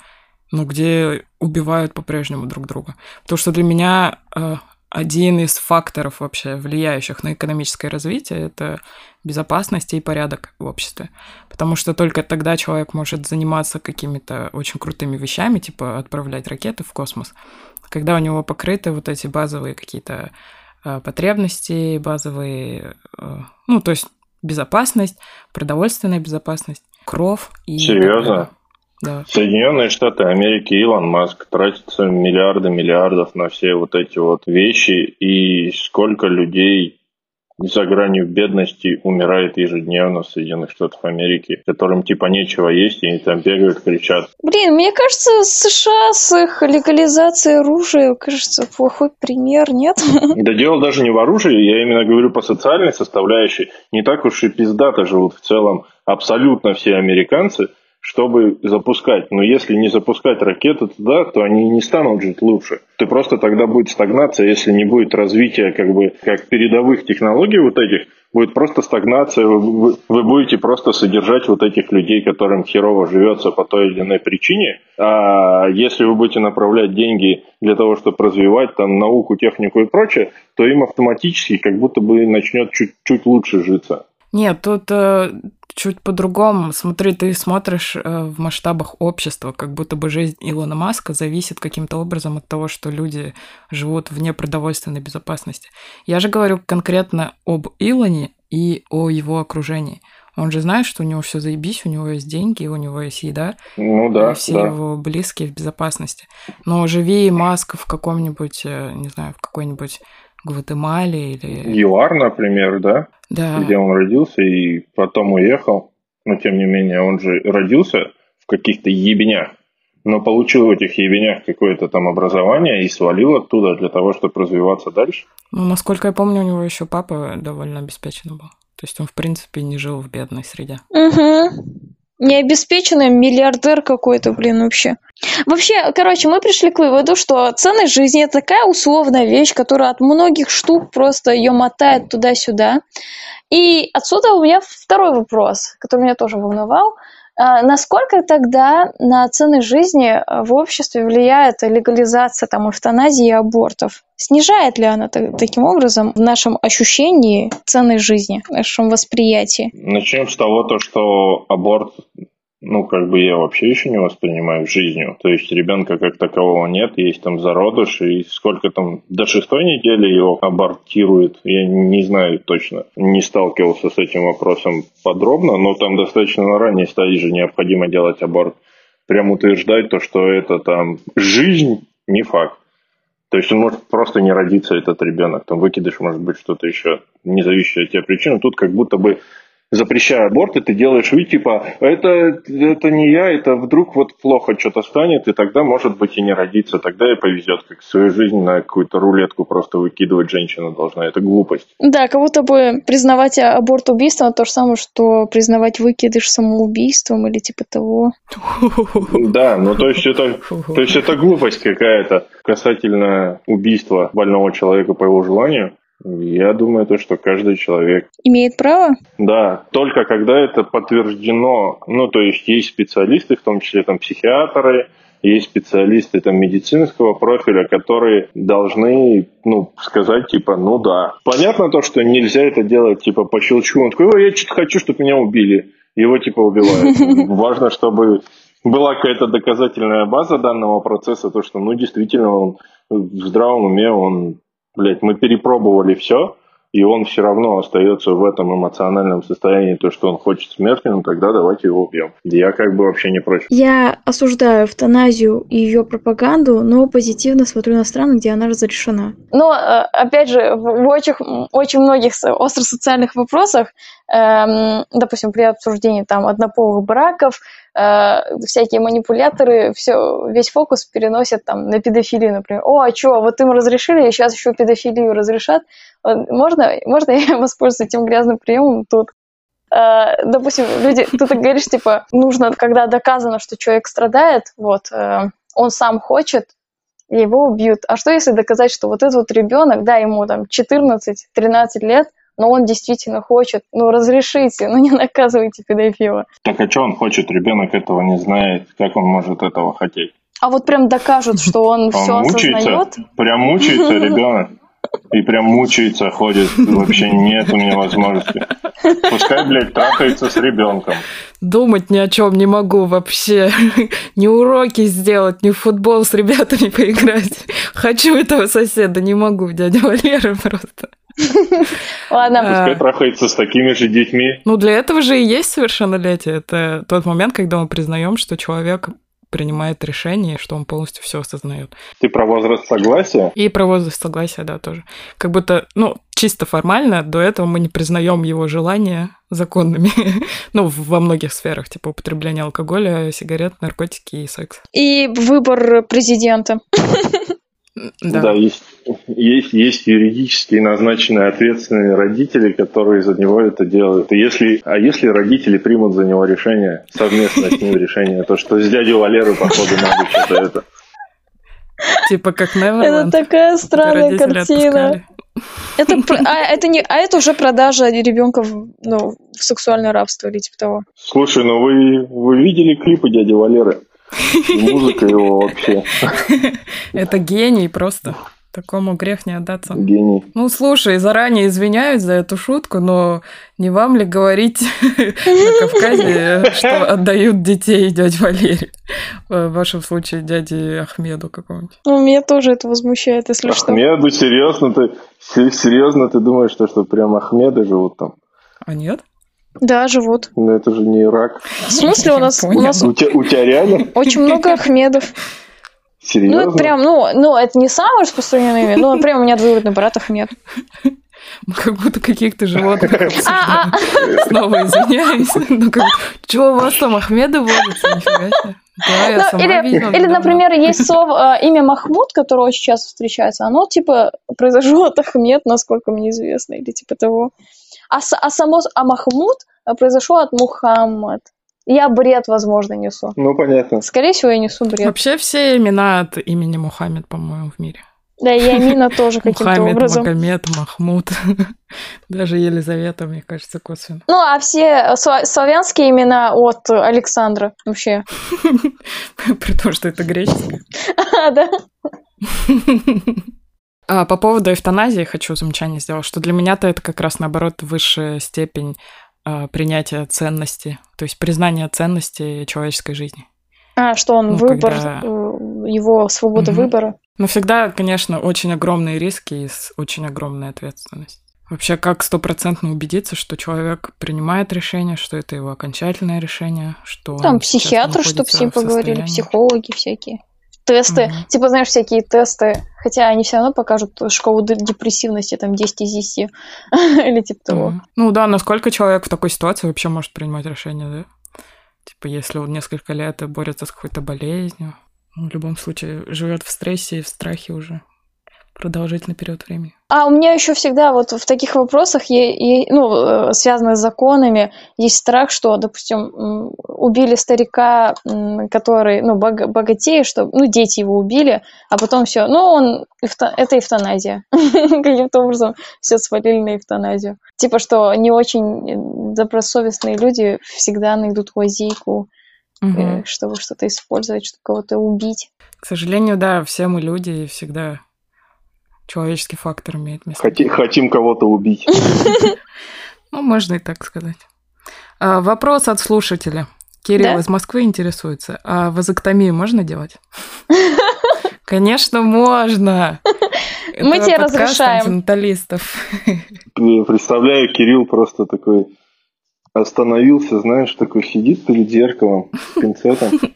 ну, где убивают по-прежнему друг друга. Потому что для меня э, один из факторов вообще влияющих на экономическое развитие это безопасность и порядок в обществе. Потому что только тогда человек может заниматься какими-то очень крутыми вещами, типа отправлять ракеты в космос, когда у него покрыты вот эти базовые какие-то э, потребности, базовые, э, ну, то есть безопасность, продовольственная безопасность, кров и... Серьезно? Да. Соединенные Штаты Америки, Илон Маск тратится миллиарды миллиардов на все вот эти вот вещи, и сколько людей за гранью бедности умирает ежедневно в Соединенных Штатах Америки, которым типа нечего есть, и они там бегают, кричат. Блин, мне кажется, США с их легализацией оружия, кажется, плохой пример, нет? Да дело даже не в оружии, я именно говорю по социальной составляющей. Не так уж и пиздато живут в целом абсолютно все американцы, чтобы запускать. Но если не запускать ракеты туда, то они не станут жить лучше. Ты просто тогда будет стагнация, если не будет развития как бы как передовых технологий вот этих, будет просто стагнация, вы, вы- будете просто содержать вот этих людей, которым херово живется по той или иной причине. А если вы будете направлять деньги для того, чтобы развивать там науку, технику и прочее, то им автоматически как будто бы начнет чуть-чуть лучше житься. Нет, тут э, чуть по-другому. Смотри, ты смотришь э, в масштабах общества, как будто бы жизнь Илона Маска зависит каким-то образом от того, что люди живут вне продовольственной безопасности. Я же говорю конкретно об Илоне и о его окружении. Он же знает, что у него все заебись, у него есть деньги, у него есть еда. Ну да, и все да. его близкие в безопасности. Но живи Маск в каком-нибудь, э, не знаю, в какой-нибудь Гватемале или... ЮАР, например, да? Да. Где он родился и потом уехал. Но тем не менее, он же родился в каких-то ебенях, но получил в этих ебенях какое-то там образование и свалил оттуда для того, чтобы развиваться дальше. Ну, насколько я помню, у него еще папа довольно обеспеченный был. То есть он, в принципе, не жил в бедной среде. Угу. Необеспеченный миллиардер какой-то, блин, вообще. Вообще, короче, мы пришли к выводу, что ценность жизни это такая условная вещь, которая от многих штук просто ее мотает туда-сюда. И отсюда у меня второй вопрос, который меня тоже волновал. А, насколько тогда на цены жизни в обществе влияет легализация там, эвтаназии и абортов? Снижает ли она та- таким образом в нашем ощущении цены жизни, в нашем восприятии? Начнем с того, то, что аборт, ну, как бы я вообще еще не воспринимаю жизнью. То есть ребенка как такового нет, есть там зародыш, и сколько там, до шестой недели его абортируют, я не знаю точно. Не сталкивался с этим вопросом подробно, но там достаточно на ранней стадии же необходимо делать аборт. Прям утверждать то, что это там жизнь, не факт. То есть он может просто не родиться, этот ребенок. Там выкидыш может быть что-то еще, не зависящее от тебя причины. Тут как будто бы запрещая аборты, ты делаешь вид, типа, это, это не я, это вдруг вот плохо что-то станет, и тогда, может быть, и не родиться, тогда и повезет, как свою жизнь на какую-то рулетку просто выкидывать женщина должна. Это глупость. Да, как будто бы признавать аборт убийством то же самое, что признавать выкидыш самоубийством или типа того. Да, ну то есть это, то есть это глупость какая-то касательно убийства больного человека по его желанию. Я думаю, то, что каждый человек Имеет право? Да, только когда это подтверждено, ну, то есть есть специалисты, в том числе там психиатры, есть специалисты там медицинского профиля, которые должны, ну, сказать, типа, ну да. Понятно то, что нельзя это делать, типа, по щелчку. Он такой, ой, я что-то хочу, чтобы меня убили. Его, типа, убивают. Важно, чтобы была какая-то доказательная база данного процесса, то, что, ну, действительно, он в здравом уме, он, блядь, мы перепробовали все, и он все равно остается в этом эмоциональном состоянии, то, что он хочет смерти, ну тогда давайте его убьем. Я как бы вообще не против. Я осуждаю эвтаназию и ее пропаганду, но позитивно смотрю на страны, где она разрешена. Но, э, опять же, в очень, очень многих остро-социальных вопросах, эм, допустим, при обсуждении там однополых браков, э, всякие манипуляторы все, весь фокус переносят там на педофилию, например. О, а что, вот им разрешили, и сейчас еще педофилию разрешат. Можно, можно я воспользуюсь этим грязным приемом тут? Э, допустим, люди, ты так говоришь, типа, нужно, когда доказано, что человек страдает, вот, э, он сам хочет, его убьют. А что если доказать, что вот этот вот ребенок, да, ему там 14-13 лет, но он действительно хочет, ну разрешите, ну не наказывайте педофила. Так а что он хочет? Ребенок этого не знает. Как он может этого хотеть? А вот прям докажут, что он, Он все мучается? осознает. Прям мучается ребенок? И прям мучается, ходит, вообще нет у меня возможности. Пускай, блядь, трахается с ребенком. Думать ни о чем не могу вообще. ни уроки сделать, ни в футбол с ребятами поиграть. Хочу этого соседа, не могу, дядя Валера просто. Ладно, Пускай А. трахается с такими же детьми. Ну, для этого же и есть совершеннолетие. Это тот момент, когда мы признаем, что человек принимает решение, что он полностью все осознает. Ты про возраст согласия? И про возраст согласия, да, тоже. Как будто, ну, чисто формально, до этого мы не признаем его желания законными. ну, во многих сферах, типа употребление алкоголя, сигарет, наркотики и секс. и выбор президента. Да. Да, есть, есть, есть юридически назначенные ответственные родители, которые за него это делают. И если, а если родители примут за него решение, совместно с ним решение, то что с дядей Валерой, походу, надо что-то это. Типа как Это Неверленд. такая где странная картина. Это, а, это не, а это уже продажа ребенка в, ну, в сексуальное рабство или типа того. Слушай, ну вы, вы видели клипы дяди Валеры? Музыка его вообще. Это гений просто. Такому грех не отдаться. Гений. Ну, слушай, заранее извиняюсь за эту шутку, но не вам ли говорить на Кавказе, что отдают детей дядь Валерий? В вашем случае дяде Ахмеду какому-нибудь. Ну, меня тоже это возмущает, если что. Ахмеду, серьезно ты, серьезно ты думаешь, что, что прям Ахмеды живут там? А нет? Да, живут. Ну это же не Ирак. В смысле у нас, у нас У тебя, у тебя реально? очень много Ахмедов. Серьезно? Ну, это прям, ну, ну, это не самое распространенное имя, но прям у меня двоюродный брат Ахмед. Мы как будто каких-то животных А, обсуждаем. Снова извиняюсь. Ну, как, что у вас там Ахмеды водятся? Нифига себе. Да, я Ну, сама или, видела или, например, есть слово, э, имя Махмуд, которое очень часто встречается, оно, типа, произошло от Ахмед, насколько мне известно, или типа того. А, а само, а Махмуд э, произошло от Мухаммад. Я бред, возможно, несу. Ну, понятно. Скорее всего, я несу бред. Вообще все имена от имени Мухаммед, по-моему, в мире. Да, и Амина тоже каким-то Мухаммед, образом. Магомед, Махмуд. Даже Елизавета, мне кажется, косвенно. Ну, а все э, сла- славянские имена от э, Александра вообще. При том, что это греческое. Да. А по поводу эвтаназии хочу замечание сделать, что для меня-то это как раз наоборот высшая степень а, принятия ценности, то есть признания ценности человеческой жизни. А, что он Ну, выбор, когда- э, его свобода Мгм. выбора. Но всегда, конечно, очень огромные риски и очень огромной ответственностью. Вообще, как стопроцентно убедиться, что человек принимает решение, что это его окончательное решение, что Там психиатры, чтобы с ним поговорили, психологи всякие. Тесты. Мгм. Типа, знаешь, всякие тесты. Хотя они все равно покажут шкалу д- депрессивности, там, 10 из 10. Или типа того. Мгм. Ну да, насколько человек в такой ситуации вообще может принимать решение, да? Типа, если он несколько лет борется с какой-то болезнью, в любом случае живет в стрессе и в страхе уже продолжительный период времени. А у меня еще всегда вот в таких вопросах, е- е- ну, э, связанных с законами, есть страх, что, допустим, убили старика, который, ну, бог- богатеет, что, ну, дети его убили, а потом все, ну, он, это эвтаназия. Каким-то образом все свалили на эвтаназию. Типа, что не очень э, добросовестные люди всегда найдут лазейку, Мгм. чтобы что-то использовать, чтобы кого-то убить. К сожалению, да, все мы люди, и всегда человеческий фактор имеет место. Хоти- хотим кого-то убить. Ну, можно и так сказать. А, вопрос от слушателя. Кирилл из Москвы интересуется. А вазоктомию можно делать? Конечно, можно. Мы тебе разрешаем. антинаталистов. Я Представляю, Кирилл просто такой остановился, знаешь, такой сидит перед зеркалом пинцетом.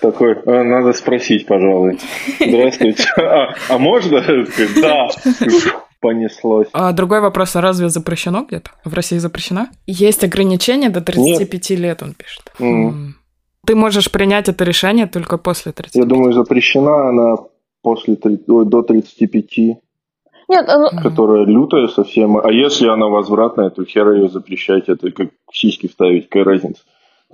Такой, «А, надо спросить, пожалуй. Здравствуйте. А, а можно? Да. Понеслось. А другой вопрос, а разве запрещено где-то? В России запрещено? Есть ограничение до 35 лет, он пишет. М. Ты можешь принять это решение только после 35. Я думаю, запрещена она после ой, до 35, Нет, ну, Мгм. которая лютая совсем. А если она возвратная, то хера ее запрещать. Это как сиськи вставить, какая разница.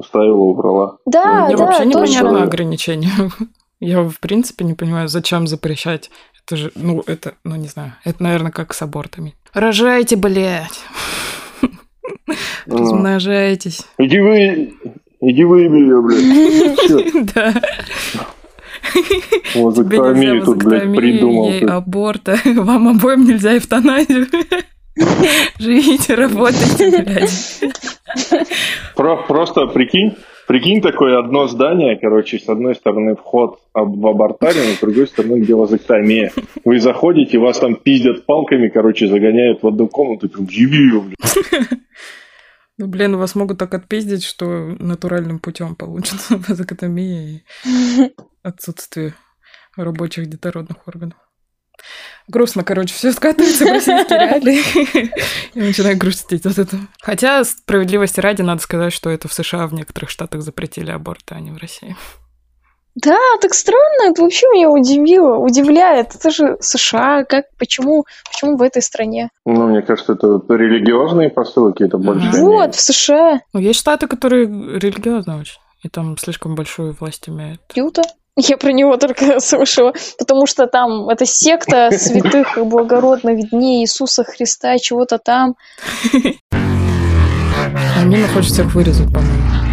Вставила, убрала. да, Мне да, вообще точно. непонятно ограничение. Я в принципе не понимаю, зачем запрещать. Это же, ну, это, ну, не знаю. Это, наверное, как с абортами. Рожайте, блядь. Ну, Размножайтесь. Иди вы, иди вы ее, блядь. Да. Нельзя тут, блядь, придумал. аборта. Вам обоим нельзя эвтаназию. Живите, работайте, блядь. Про- просто прикинь, прикинь такое одно здание, короче, с одной стороны вход в абортарию, с другой стороны где вазоктомия. Вы заходите, вас там пиздят палками, короче, загоняют в одну комнату, прям «Еби блядь». Ну, блин, вас могут так отпиздить, что натуральным путем получится вазоктомия и отсутствие рабочих детородных органов. Грустно, короче, все скатывается в российские реалии. Я начинаю грустить от этого. Хотя, справедливости ради, надо сказать, что это в США, в некоторых штатах запретили аборты, а не в России. Да, так странно, это вообще меня удивило, удивляет. Это же США, как, почему, почему в этой стране? Ну, мне кажется, это религиозные посылы какие-то больше. Вот, имеют. в США. Ну, есть штаты, которые религиозны очень, и там слишком большую власть имеют. Люто. Я про него только слышала, потому что там это секта святых и благородных дней Иисуса Христа, чего-то там. Они хочет всех вырезать, по-моему.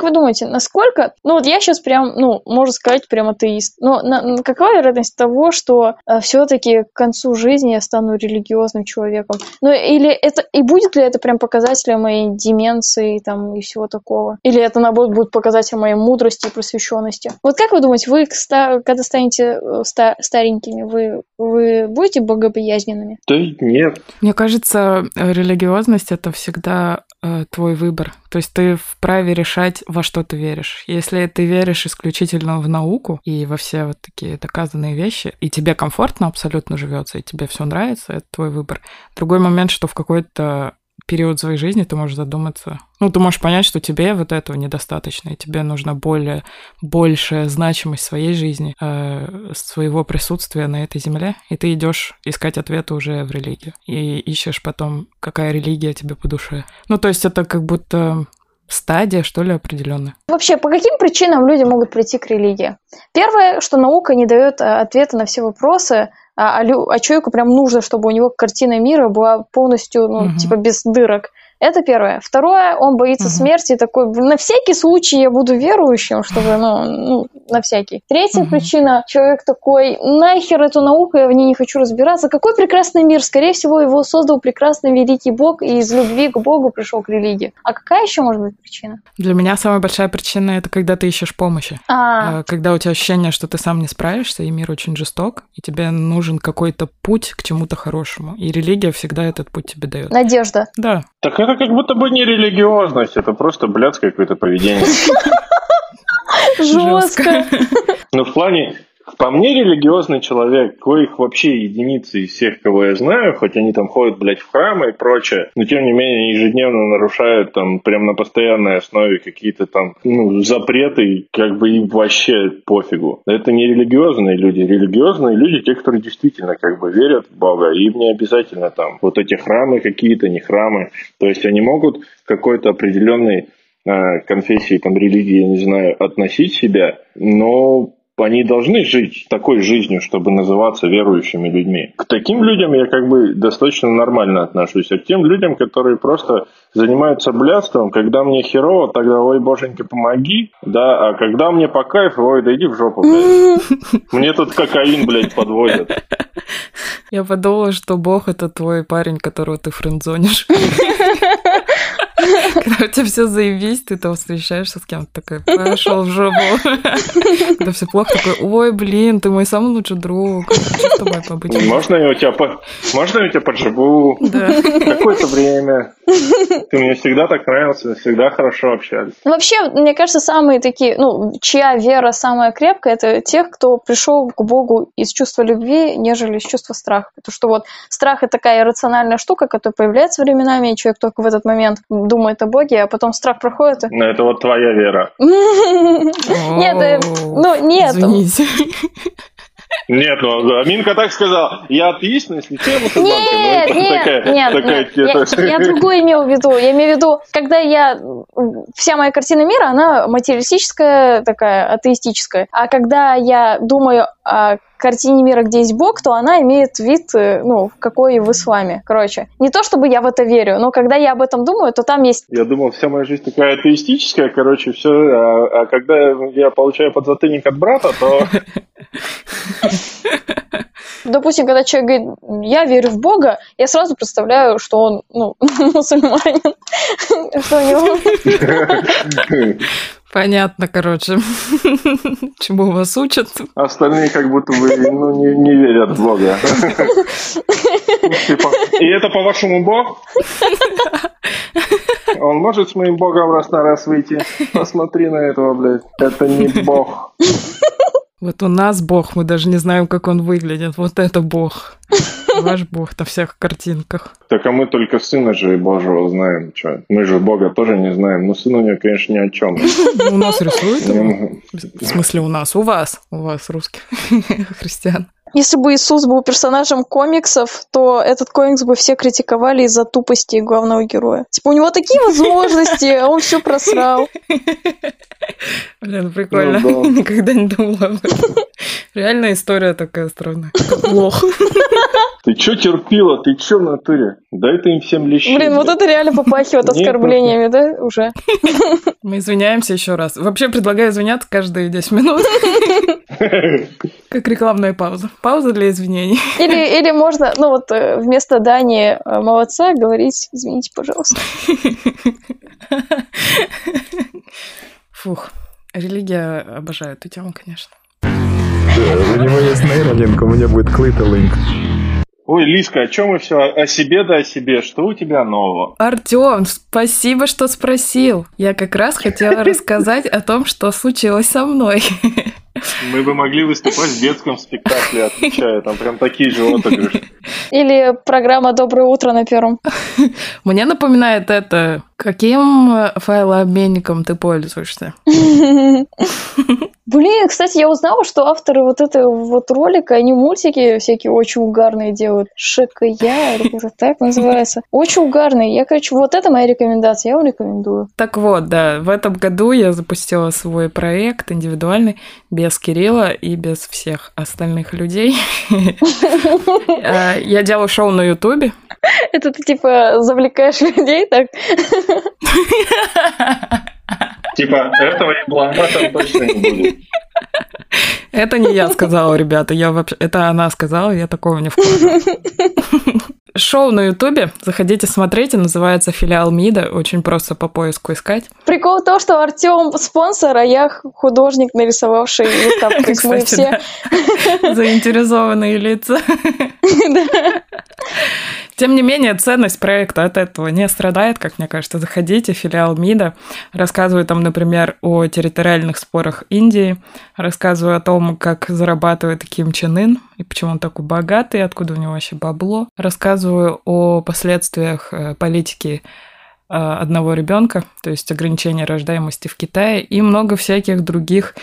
Как вы думаете, насколько... Ну, вот я сейчас прям, ну, можно сказать, прям атеист. Но на, какова вероятность того, что э, все-таки к концу жизни я стану религиозным человеком? Ну, или это... И будет ли это прям показателем моей деменции там и всего такого? Или это, наоборот, будет показателем моей мудрости и просвещенности? Вот как вы думаете, вы, когда станете э, старенькими, вы, вы будете богобоязненными? Да нет. Мне кажется, религиозность — это всегда э, твой выбор. То есть ты вправе решать, во что ты веришь. Если ты веришь исключительно в науку и во все вот такие доказанные вещи, и тебе комфортно абсолютно живется, и тебе все нравится, это твой выбор. Другой момент, что в какой-то период своей жизни ты можешь задуматься. Ну, ты можешь понять, что тебе вот этого недостаточно, и тебе нужна более, большая значимость своей жизни, э, своего присутствия на этой земле, и ты идешь искать ответы уже в религию. И ищешь потом, какая религия тебе по душе. Ну, то есть это как будто стадия, что ли, определенная. Вообще, по каким причинам люди могут прийти к религии? Первое, что наука не дает э, ответа на все вопросы, а, а, а человеку прям нужно, чтобы у него картина мира была полностью, ну, угу. типа, без дырок. Это первое. Второе, он боится угу. смерти, такой, на всякий случай я буду верующим, чтобы, ну, ну на всякий. Третья угу. причина, человек такой, нахер эту науку, я в ней не хочу разбираться. Какой прекрасный мир? Скорее всего, его создал прекрасный великий Бог, и из любви к Богу пришел к религии. А какая еще может быть причина? Для меня самая большая причина это когда ты ищешь помощи. А. Когда у тебя ощущение, что ты сам не справишься, и мир очень жесток, и тебе нужен какой-то путь к чему-то хорошему. И религия всегда этот путь тебе дает. Надежда. Да. Так это как будто бы не религиозность, это просто блядское какое-то поведение. Жестко. Ну, в плане, по мне, религиозный человек, коих вообще единицы из всех, кого я знаю, хоть они там ходят, блядь, в храмы и прочее, но тем не менее ежедневно нарушают там прям на постоянной основе какие-то там ну, запреты, как бы им вообще пофигу. Это не религиозные люди. Религиозные люди, те, которые действительно как бы верят в Бога, им не обязательно там вот эти храмы какие-то, не храмы. То есть они могут какой-то определенный э, конфессии, там, религии, я не знаю, относить себя, но они должны жить такой жизнью, чтобы называться верующими людьми. К таким людям я как бы достаточно нормально отношусь, а к тем людям, которые просто занимаются блядством, когда мне херово, тогда ой, боженька, помоги, да, а когда мне по кайфу, ой, да иди в жопу, блядь. Мне тут кокаин, блядь, подводят. Я подумала, что Бог это твой парень, которого ты френдзонишь. Когда у тебя все заебись, ты там встречаешься с кем-то такой, пошел в жопу. Когда все плохо, такой, ой, блин, ты мой самый лучший друг, хочу с тобой побыть. Можно я у тебя, по... Можно я у тебя подживу? Да. Какое-то время. Ты мне всегда так нравился, всегда хорошо общались. Вообще, мне кажется, самые такие, ну, чья вера самая крепкая, это тех, кто пришел к Богу из чувства любви, нежели из чувства страха. Потому что вот страх – это такая иррациональная штука, которая появляется временами, и человек только в этот момент думает о Боге, а потом страх проходит. Ну, это вот твоя вера. Нет, э, ну, нет. Извините. Нет, ну Аминка так сказала. Я атеист, но если мусульманка. Нет, ну, нет, такая, нет. Такая, я, я другое имел в виду. Я имею в виду, когда я... Вся моя картина мира, она материалистическая, такая атеистическая. А когда я думаю о картине мира, где есть Бог, то она имеет вид, э, ну, какой в исламе. Короче, не то чтобы я в это верю, но когда я об этом думаю, то там есть... Я думал, вся моя жизнь такая атеистическая, короче, все. А, а когда я получаю подзатыльник от брата, то... Допустим, когда человек говорит, я верю в Бога, я сразу представляю, что он, ну, мусульманин. Что у него... Понятно, короче, чему вас учат. Остальные как будто бы ну, не, не верят в Бога. Типа, и это, по-вашему, Бог? Он может с моим Богом раз на раз выйти? Посмотри на этого, блядь. Это не Бог. Вот у нас Бог, мы даже не знаем, как он выглядит. Вот это Бог. Ваш Бог на всех картинках. Так а мы только Сына же Божьего знаем. Что? Мы же Бога тоже не знаем. Но Сын у него, конечно, ни о чем. У нас рисуют? В смысле у нас? У вас. У вас, русских христиан. Если бы Иисус был персонажем комиксов, то этот комикс бы все критиковали из-за тупости главного героя. Типа, у него такие возможности, а он все просрал. Блин, прикольно. Ну, да. Никогда не думала об этом. Реальная история такая странная. Лох. Ты чё терпила? Ты чё в натуре? Дай ты им всем лещи. Блин, вот это реально попахивает оскорблениями, да, уже? Мы извиняемся еще раз. Вообще предлагаю извиняться каждые 10 минут, как рекламная пауза. Пауза для извинений. Или, или можно, ну вот э, вместо Дани э, молодца говорить, извините, пожалуйста. Фух. Религия обожаю эту тему, конечно. У него есть нейролинк, у меня будет клитолинк. Ой, Лиска, о чем мы все? О себе да о себе. Что у тебя нового? Артем, спасибо, что спросил. Я как раз хотела рассказать о том, что случилось со мной. Мы бы могли выступать в детском спектакле, отвечаю. Там прям такие же отыгрыши. Или программа «Доброе утро» на первом. Мне напоминает это, каким э, файлообменником ты пользуешься? Блин, кстати, я узнала, что авторы вот этого вот ролика, они мультики всякие очень угарные делают. Шик и я, или как-то так называется. Очень угарные. Я, короче, вот это моя рекомендация, я вам рекомендую. Так вот, да, в этом году я запустила свой проект индивидуальный, без Кирилла и без всех остальных людей. А, Я делаю шоу на Ютубе. Это ты, типа, завлекаешь людей так? Типа, этого еблана там точно не будет. Это не я сказала, ребята, я вообще... Это она сказала, я такого не вкладываю. Шоу на Ютубе, заходите, смотрите, называется «Филиал МИДа», очень просто по поиску искать. Прикол в том, что Артем спонсор, а я художник, нарисовавший. То есть мы все... Заинтересованные лица. Тем не менее, ценность проекта от этого не страдает, как мне кажется. Заходите, филиал МИДа. Рассказываю там, например, о территориальных спорах Индии. Рассказываю о том, как зарабатывает Ким Чен Ын и почему он такой богатый, откуда у него вообще бабло. Рассказываю о последствиях э, политики э, одного ребенка, то есть ограничения рождаемости в Китае и много всяких других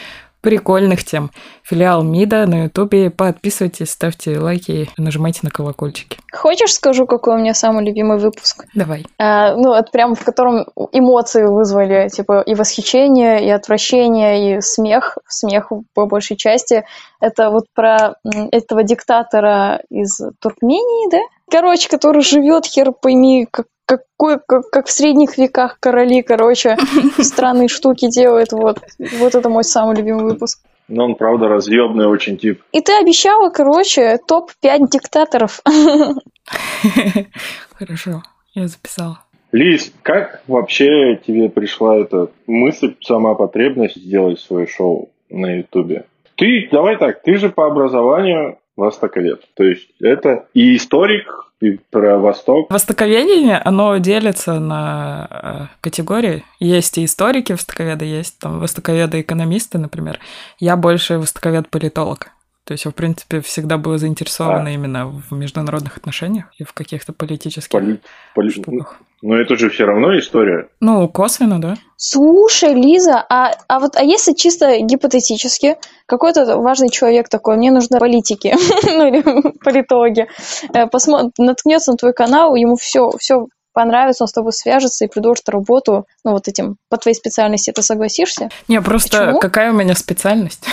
прикольных тем. Филиал МИДа на Ютубе. Подписывайтесь, ставьте лайки, нажимайте на колокольчики. Хочешь, скажу, какой у меня самый любимый выпуск? Давай. А, ну, это прям в котором эмоции вызвали, типа и восхищение, и отвращение, и смех, смех по большей части. Это вот про этого диктатора из Туркмении, да? Короче, который живет, хер пойми, как какой, как, как в средних веках короли, короче, странные штуки делают. Вот. вот это мой самый любимый выпуск. Но он, правда, разъебный очень тип. И ты обещала, короче, топ-5 диктаторов. Хорошо, я записала. Лиз, как вообще тебе пришла эта мысль, сама потребность сделать свое шоу на Ютубе? Ты, давай так, ты же по образованию востоковед. То есть это и историк, и про Восток. Востоковедение, оно делится на э, категории. Есть и историки востоковеды, есть там востоковеды-экономисты, например. Я больше востоковед-политолог. То есть я, в принципе, всегда была заинтересована А. именно в международных отношениях и в каких-то политических Поли- поли- штуках. Но это же все равно история. Ну, косвенно, да. Слушай, Лиза, а, а вот а если чисто гипотетически какой-то важный человек такой, мне нужны политики, ну или политологи, э, наткнется на твой канал, ему все, все понравится, он с тобой свяжется и предложит работу, ну вот этим, по твоей специальности, ты согласишься? Не, просто Почему? какая у меня специальность?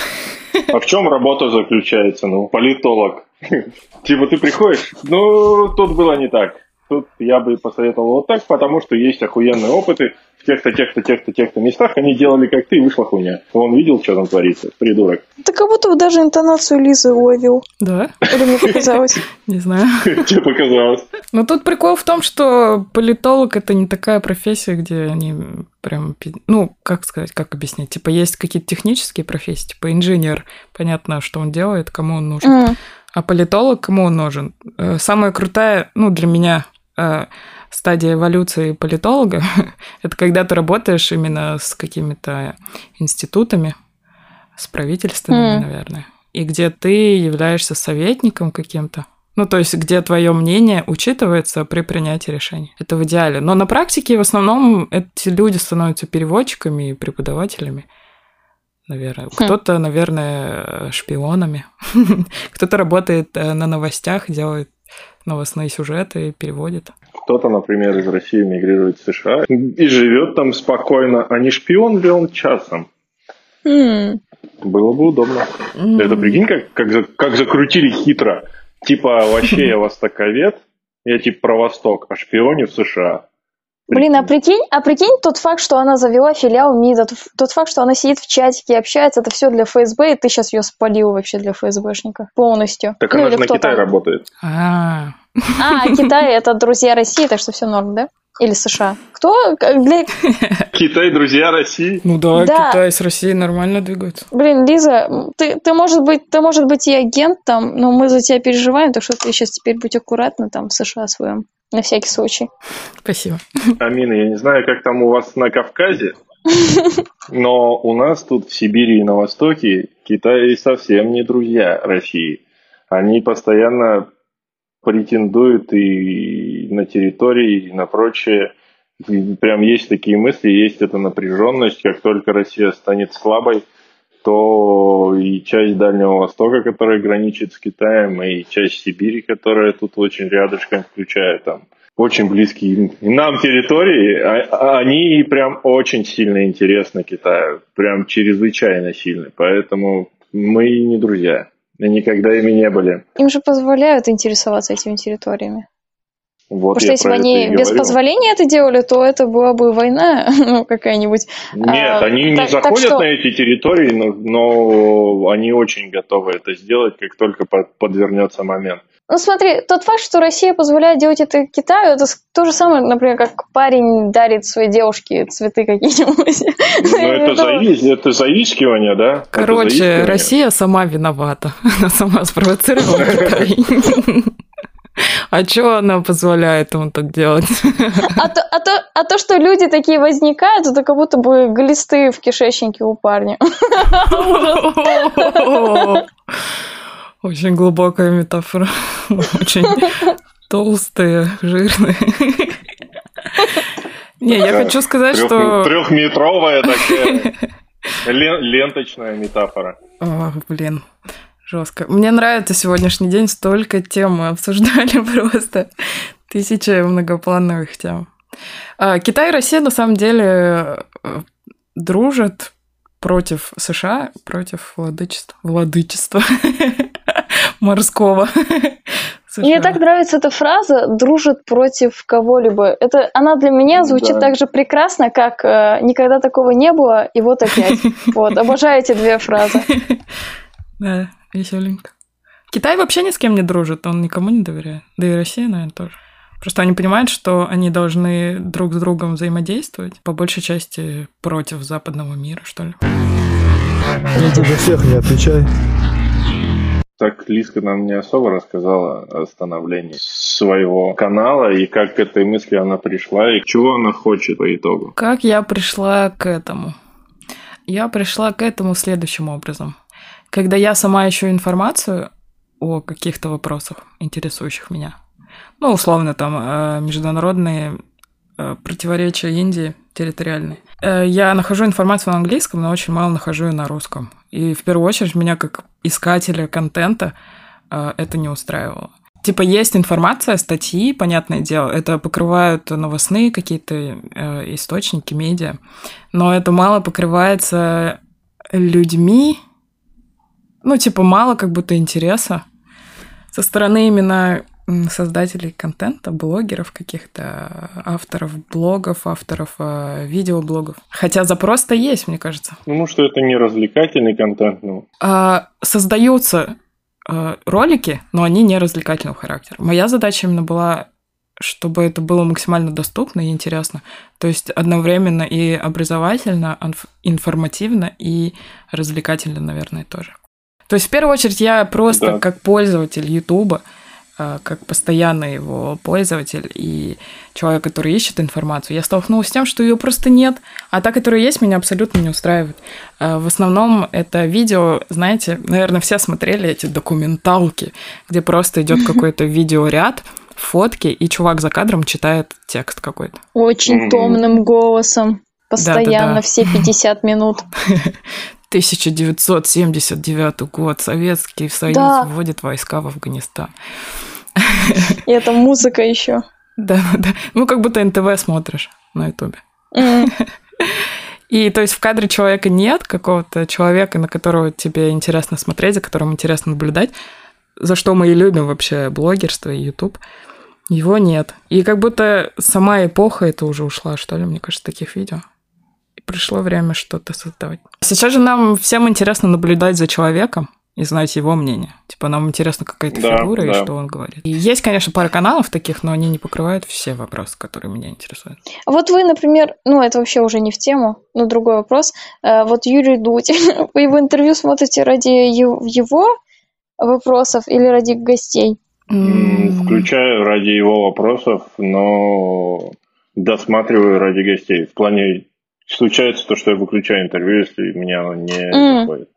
А в чем работа заключается? Ну, политолог. Типа ты приходишь, ну, тут было не так. Тут я бы посоветовал вот так, потому что есть охуенные опыты в тех-то, тех-то, тех-то, тех-то местах. Они делали как ты, и вышла хуйня. Он видел, что там творится, придурок. Ты как будто бы даже интонацию Лизы уловил. Да, Или мне показалось? не знаю. Тебе показалось. Но тут прикол в том, что политолог это не такая профессия, где они прям, ну, как сказать, как объяснить, типа есть какие-то технические профессии, типа инженер, понятно, что он делает, кому он нужен, а политолог кому он нужен? Э, Самая крутая, ну, для меня э, стадия эволюции политолога это когда ты работаешь именно с какими-то институтами, с правительствами, М. наверное, и где ты являешься советником каким-то. Ну, то есть, где твое мнение учитывается при принятии решений. Это в идеале. Но на практике в основном эти люди становятся переводчиками и преподавателями. Наверное. Кто-то, наверное, шпионами. Кто-то работает э, на новостях, делает новостные сюжеты переводит. Кто-то, например, из России мигрирует в США и живет там спокойно, а не шпион ли он часом? м. Было бы удобно. М, Это прикинь, как, как, как закрутили хитро. Типа, вообще я востоковед, я типа про Восток, а шпионю в США. Блин, а прикинь, а прикинь тот факт, что она завела филиал МИДа, тот, факт, что она сидит в чатике и общается, это все для ФСБ, и ты сейчас ее спалил вообще для ФСБшника полностью. Так Ну, она же на там. работает. А, А, Китай это друзья России, так что все норм, да? Или США. Кто? Для... Китай, друзья России. ну да, Да. Китай с Россией нормально двигаются. Блин, Лиза, ты, ты, может быть, ты, может быть, и агент там, но мы за тебя переживаем, так что ты сейчас теперь будь аккуратна там в США своем. На всякий случай. Спасибо. Амина, я не знаю, как там у вас на Кавказе, но у нас тут в Сибири и на Востоке Китай совсем не друзья России. Они постоянно претендуют и на территории, и на прочее. И прям есть такие мысли, есть эта напряженность. Как только Россия станет слабой, то и часть Дальнего Востока, которая граничит с Китаем, и часть Сибири, которая тут очень рядышком, включая там очень близкие нам территории, а- а они прям очень сильно интересны Китаю, прям чрезвычайно сильно. Поэтому мы не друзья, и никогда ими не были. Им же позволяют интересоваться этими территориями. Вот Потому что если бы они без говорю. позволения это делали, то это была бы война ну, какая-нибудь. Нет, А, они не так- так заходят что- на эти территории, но, но они очень готовы это сделать, как только по- подвернется момент. Ну смотри, тот факт, что Россия позволяет делать это Китаю, это то же самое, например, как парень дарит своей девушке цветы какие-нибудь. Ну, это, заи- это заискивание, да? Короче. Россия сама виновата. Она сама спровоцировала Китай. А что она позволяет ему так делать? А то, а, то, а то, что люди такие возникают, это как будто бы глисты в кишечнике у парня. Очень глубокая метафора. Очень толстые, жирные. Не, я хочу сказать, что... Трехметровая такая лен- ленточная метафора. О, блин, жестко. Мне нравится сегодняшний день, столько тем мы обсуждали просто. Тысяча многоплановых тем. А, Китай и Россия на самом деле э, дружат против США, против владычества, владычества морского. Мне США. так нравится эта фраза «дружит против кого-либо». Это, она для меня звучит Да. так же прекрасно, как э, «никогда такого не было» и «вот опять». Вот, обожаю эти две фразы. Да, веселенько. Китай вообще ни с кем не дружит, он никому не доверяет. Да и Россия, наверное, тоже. Просто они понимают, что они должны друг с другом взаимодействовать, по большей части против западного мира, что ли. Ну, ты за всех не отвечай. Так Лиска нам не особо рассказала о становлении своего канала и как к этой мысли она пришла и чего она хочет по итогу. Как я пришла к этому? Я пришла к этому следующим образом. Когда я сама ищу информацию о каких-то вопросах, интересующих меня, ну, условно, там, э, международные э, противоречия Индии территориальные, э, я нахожу информацию на английском, но очень мало нахожу ее на русском. И в первую очередь меня как искателя контента это не устраивало. Типа есть информация, статьи, понятное дело, это покрывают новостные какие-то источники, медиа, но это мало покрывается людьми, ну, типа, мало как будто интереса со стороны именно создателей контента, блогеров каких-то, авторов блогов, авторов э, видеоблогов. Хотя запрос-то есть, мне кажется. Ну, что это не развлекательный контент, ну, А, создаются э, ролики, но они не развлекательного характера. Моя задача именно была, чтобы это было максимально доступно и интересно. То есть одновременно и образовательно, инф- информативно и развлекательно, наверное, тоже. То есть в первую очередь я просто Да. как пользователь Ютуба, э, как постоянный его пользователь и человек, который ищет информацию, я столкнулась с тем, что ее просто нет, а та, которая есть, меня абсолютно не устраивает. Э, В основном это видео, знаете, наверное, все смотрели эти документалки, где просто идет какой-то видеоряд, фотки, и чувак за кадром читает текст какой-то. Очень томным голосом. Постоянно, Да-да-да. все 50 минут. 1979 год. Советский Союз Да. вводит войска в Афганистан. И это музыка еще. Да, да. Ну, как будто НТВ смотришь на Ютубе. И то есть в кадре человека нет какого-то человека, на которого тебе интересно смотреть, за которым интересно наблюдать, за что мы и любим вообще блогерство и YouTube. Его нет. И как будто сама эпоха это уже ушла, что ли, мне кажется, таких видео. И пришло время что-то создавать. Сейчас же нам всем интересно наблюдать за человеком и знать его мнение. Типа нам интересна какая-то Да, фигура и да. что он говорит. И есть, конечно, пара каналов таких, но они не покрывают все вопросы, которые меня интересуют. А Вот вы, например, ну это вообще уже не в тему, но другой вопрос. Э, Вот Юрий Дудь, вы его интервью смотрите ради его вопросов или ради гостей? Включаю ради его вопросов, но досматриваю ради гостей. В плане случается то, что я выключаю интервью, если меня оно не М. заходит.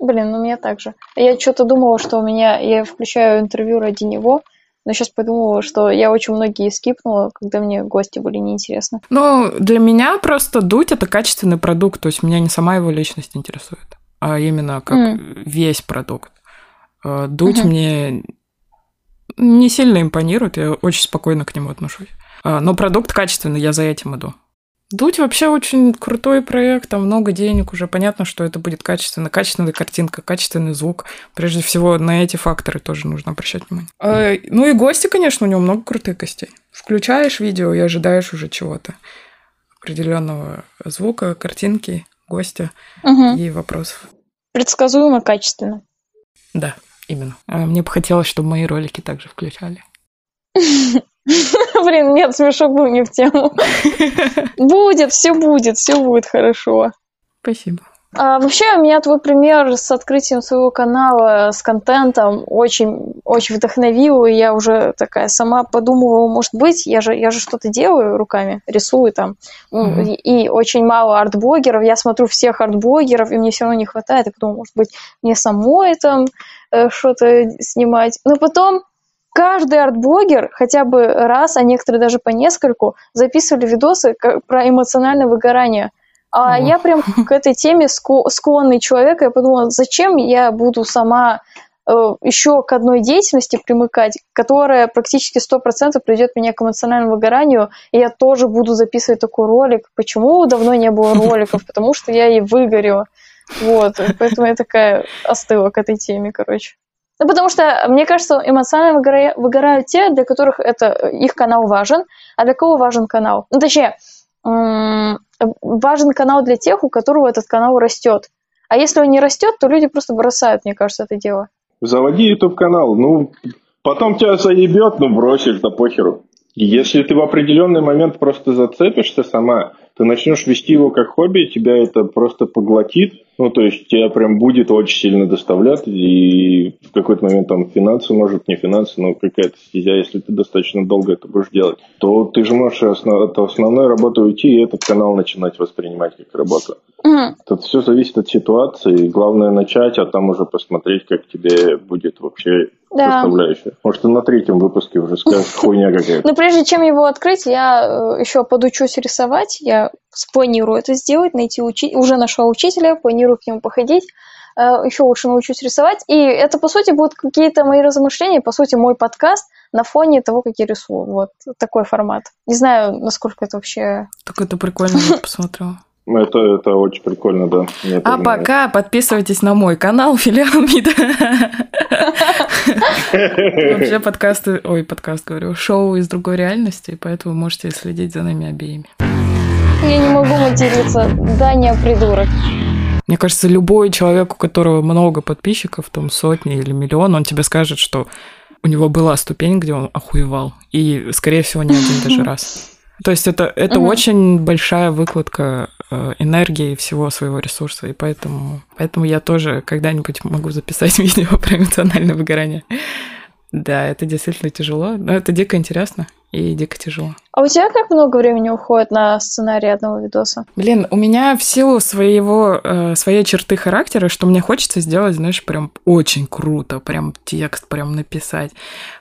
Блин, ну у меня так же. Я что-то думала, что у меня, я включаю интервью ради него, но сейчас подумала, что я очень многие скипнула, когда мне гости были неинтересны. Ну, для меня просто дуть это качественный продукт, то есть меня не сама его личность интересует, а именно как М. весь продукт. Э, Дуть Мгм. мне не сильно импонирует, я очень спокойно к нему отношусь. А, Но продукт качественный, я за этим иду. Дуть вообще очень крутой проект, там много денег уже. Понятно, что это будет качественно. Качественная картинка, качественный звук. Прежде всего, на эти факторы тоже нужно обращать внимание. А, Ну и гости, конечно, у него много крутых гостей. Включаешь видео и ожидаешь уже чего-то определенного звука, картинки, гостя Мгм. и вопросов. Предсказуемо, качественно. Да, именно. А Мне бы хотелось, чтобы мои ролики также включали. Блин, нет, смешок был не в тему. Будет, все будет, все будет хорошо. Спасибо. А, вообще, меня твой пример с открытием своего канала, с контентом очень, очень вдохновил, и я уже такая сама подумывала, может быть, я же, я же что-то делаю руками, рисую там, Мгм. и, и очень мало арт-блогеров, я смотрю всех арт-блогеров, и мне все равно не хватает, я подумала, может быть, мне самой там э, что-то снимать. Но потом каждый арт-блогер хотя бы раз, а некоторые даже по нескольку, записывали видосы про эмоциональное выгорание. А О. я прям к этой теме скло- склонный человек, и я подумала, зачем я буду сама э, еще к одной деятельности примыкать, которая практически 100% приведет меня к эмоциональному выгоранию, и я тоже буду записывать такой ролик. Почему давно не было роликов? Потому что я и выгорела. Вот, поэтому я такая остыла к этой теме, короче. Ну, потому что, мне кажется, эмоционально выгора- выгорают те, для которых это их канал важен, а для кого важен канал? Ну, точнее, важен канал для тех, у которого этот канал растет. А если он не растет, то люди просто бросают, мне кажется, это дело. Заводи YouTube канал, ну, потом тебя заебет, ну, бросишь, да похеру. Если ты в определенный момент просто зацепишься сама, ты начнешь вести его как хобби, тебя это просто поглотит, ну, то есть тебя прям будет очень сильно доставлять, и в какой-то момент там финансы, может, не финансы, но какая-то стезя, если ты достаточно долго это будешь делать, то ты же можешь основ- от основной работы уйти и этот канал начинать воспринимать как работу. Мгм. Тут все зависит от ситуации. Главное начать, а там уже посмотреть, как тебе будет вообще Да. составляющая. Может, ты на третьем выпуске уже скажешь хуйня какая-то. Но прежде чем его открыть, я еще подучусь рисовать. Я спланирую это сделать, найти учителя. Уже нашла учителя, планирую к нему походить. Еще лучше научусь рисовать. И это, по сути, будут какие-то мои размышления, по сути, мой подкаст на фоне того, как я рисую. Вот такой формат. Не знаю, насколько это вообще... Так это прикольно, я посмотрела. Ну, Это, это очень прикольно, да. Мне А тоже нравится. пока подписывайтесь на мой канал Филиал МИДа. Вообще подкасты, ой, подкаст говорю, шоу из другой реальности, поэтому можете следить за нами обеими. Я не могу материться. Даня придурок. Мне кажется, любой человек, у которого много подписчиков, там сотни или миллион, он тебе скажет, что у него была ступень, где он охуевал. И, скорее всего, не один даже раз. То есть это, это Мгм. очень большая выкладка э, энергии и всего своего ресурса. И поэтому, поэтому я тоже когда-нибудь могу записать видео про эмоциональное выгорание. Да, это действительно тяжело, но это дико интересно и дико тяжело. А у тебя как много времени уходит на сценарий одного видоса? Блин, у меня в силу своего, э, своей черты характера, что мне хочется сделать, знаешь, прям очень круто, прям текст прям написать.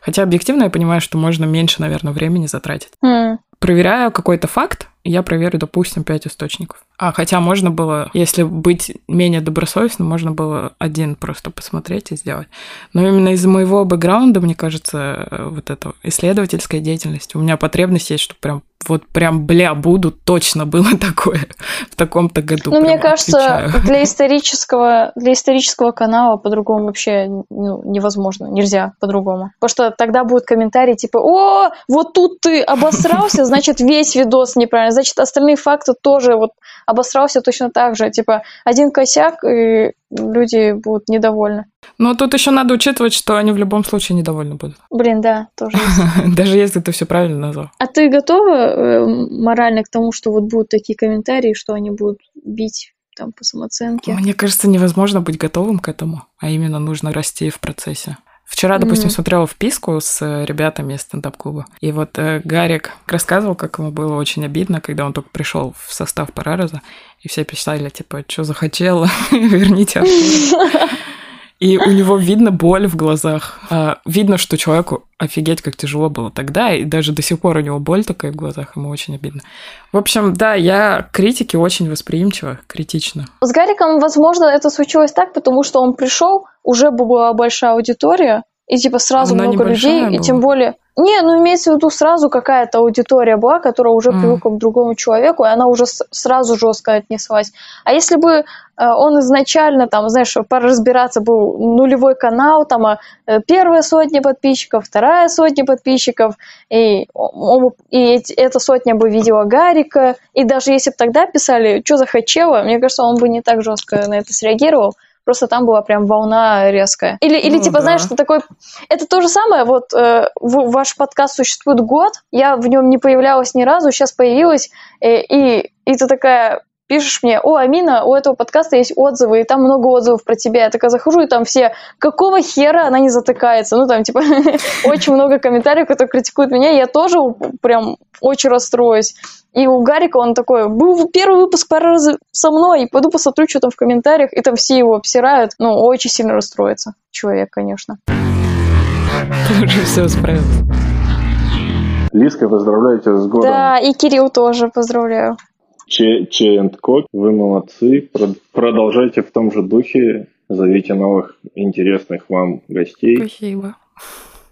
Хотя объективно я понимаю, что можно меньше, наверное, времени затратить. Хм. Проверяю какой-то факт, я проверю, допустим, пять источников. А хотя можно было, если быть менее добросовестным, можно было один просто посмотреть и сделать. Но именно из-за моего бэкграунда, мне кажется, э, вот эта исследовательская деятельность, у меня потребность есть, чтобы прям вот прям, бля, буду, точно было такое в таком-то году. Ну, мне кажется, отвечаю. для исторического, для исторического канала по-другому вообще ну, невозможно, нельзя по-другому. Потому что тогда будут комментарии типа, о, вот тут ты обосрался, значит, весь видос неправильно, значит, остальные факты тоже вот обосрался точно так же. Типа, один косяк, и люди будут недовольны. Но тут еще надо учитывать, что они в любом случае недовольны будут. Блин, да, тоже. Даже если ты все правильно назвал. А ты готова э, морально к тому, что вот будут такие комментарии, что они будут бить там по самооценке? Мне кажется, невозможно быть готовым к этому, а именно нужно расти в процессе. Вчера, допустим, mm-hmm. смотрела вписку с ребятами из стендап-клуба. И вот э, Гарик рассказывал, как ему было очень обидно, когда он только пришел в состав Парараза, и все писали, типа, что захотел, верните Артура. И у него видно боль в глазах. А, видно, что человеку офигеть, как тяжело было тогда, и даже до сих пор у него боль такая в глазах, ему очень обидно. В общем, да, я к критике очень восприимчива, критично. С Гариком, возможно, это случилось так, потому что он пришел, уже была большая аудитория, и типа сразу Она много людей, была. и тем более не, ну имеется в виду сразу какая-то аудитория была, которая уже mm. привыкла к другому человеку, и она уже с- сразу жестко отнеслась. А если бы э, он изначально, там, знаешь, пора разбираться, был нулевой канал, там, а, э, первая сотня подписчиков, вторая сотня подписчиков, и, и эта сотня бы видела Гарика, и даже если бы тогда писали, что захотела, мне кажется, он бы не так жестко на это среагировал. Просто там была прям волна резкая. Или, или ну, типа, да. знаешь, что такой... Это то же самое, вот э, ваш подкаст существует год, я в нем не появлялась ни разу, сейчас появилась, э, и, и ты такая пишешь мне, о, Амина, у этого подкаста есть отзывы, и там много отзывов про тебя. Я такая захожу, и там все, какого хера она не затыкается? Ну, там, типа, очень много комментариев, которые критикуют меня, я тоже прям очень расстроюсь. И у Гарика он такой, был первый выпуск пара раз со мной, и пойду посмотрю, что там в комментариях, и там все его обсирают. Ну, очень сильно расстроится человек, конечно. Уже все справился. Лиска, поздравляю тебя с годом. Да, и Кирилл тоже поздравляю. Че, Че Кок, вы молодцы. Продолжайте в том же духе. Зовите новых интересных вам гостей. Спасибо.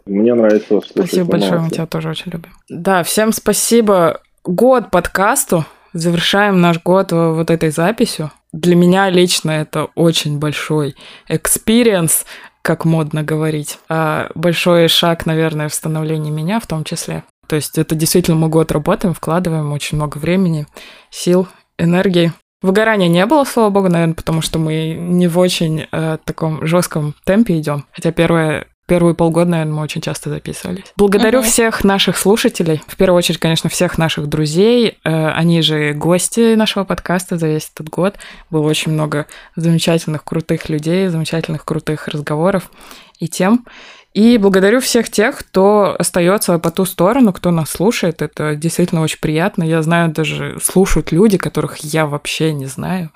Мне нравится слушать. Спасибо большое, мы тебя тоже очень любим. Да, всем спасибо. Год подкасту. Завершаем наш год вот этой записью. Для меня лично это очень большой experience, как модно говорить. А большой шаг, наверное, в становлении меня в том числе. То есть это действительно мы год работаем, вкладываем очень много времени, сил, энергии. Выгорания не было, слава богу, наверное, потому что мы не в очень э, таком жестком темпе идем. Хотя первое первые полгода, наверное, мы очень часто записывались. Благодарю угу. всех наших слушателей. В первую очередь, конечно, всех наших друзей. Э, они же гости нашего подкаста за весь этот год. Было очень много замечательных, крутых людей, замечательных, крутых разговоров и тем. И благодарю всех тех, кто остается по ту сторону, кто нас слушает. Это действительно очень приятно. Я знаю, даже слушают люди, которых я вообще не знаю.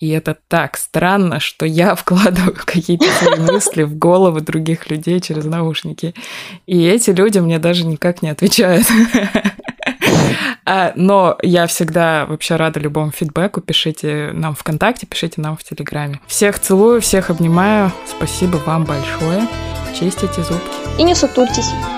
И это так странно, что я вкладываю какие-то свои мысли в головы других людей через наушники. И эти люди мне даже никак не отвечают. А, но я всегда вообще рада любому фидбэку. Пишите нам ВКонтакте, пишите нам в Телеграме. Всех целую, всех обнимаю. Спасибо вам большое чистите зубки. И не сутурьтесь.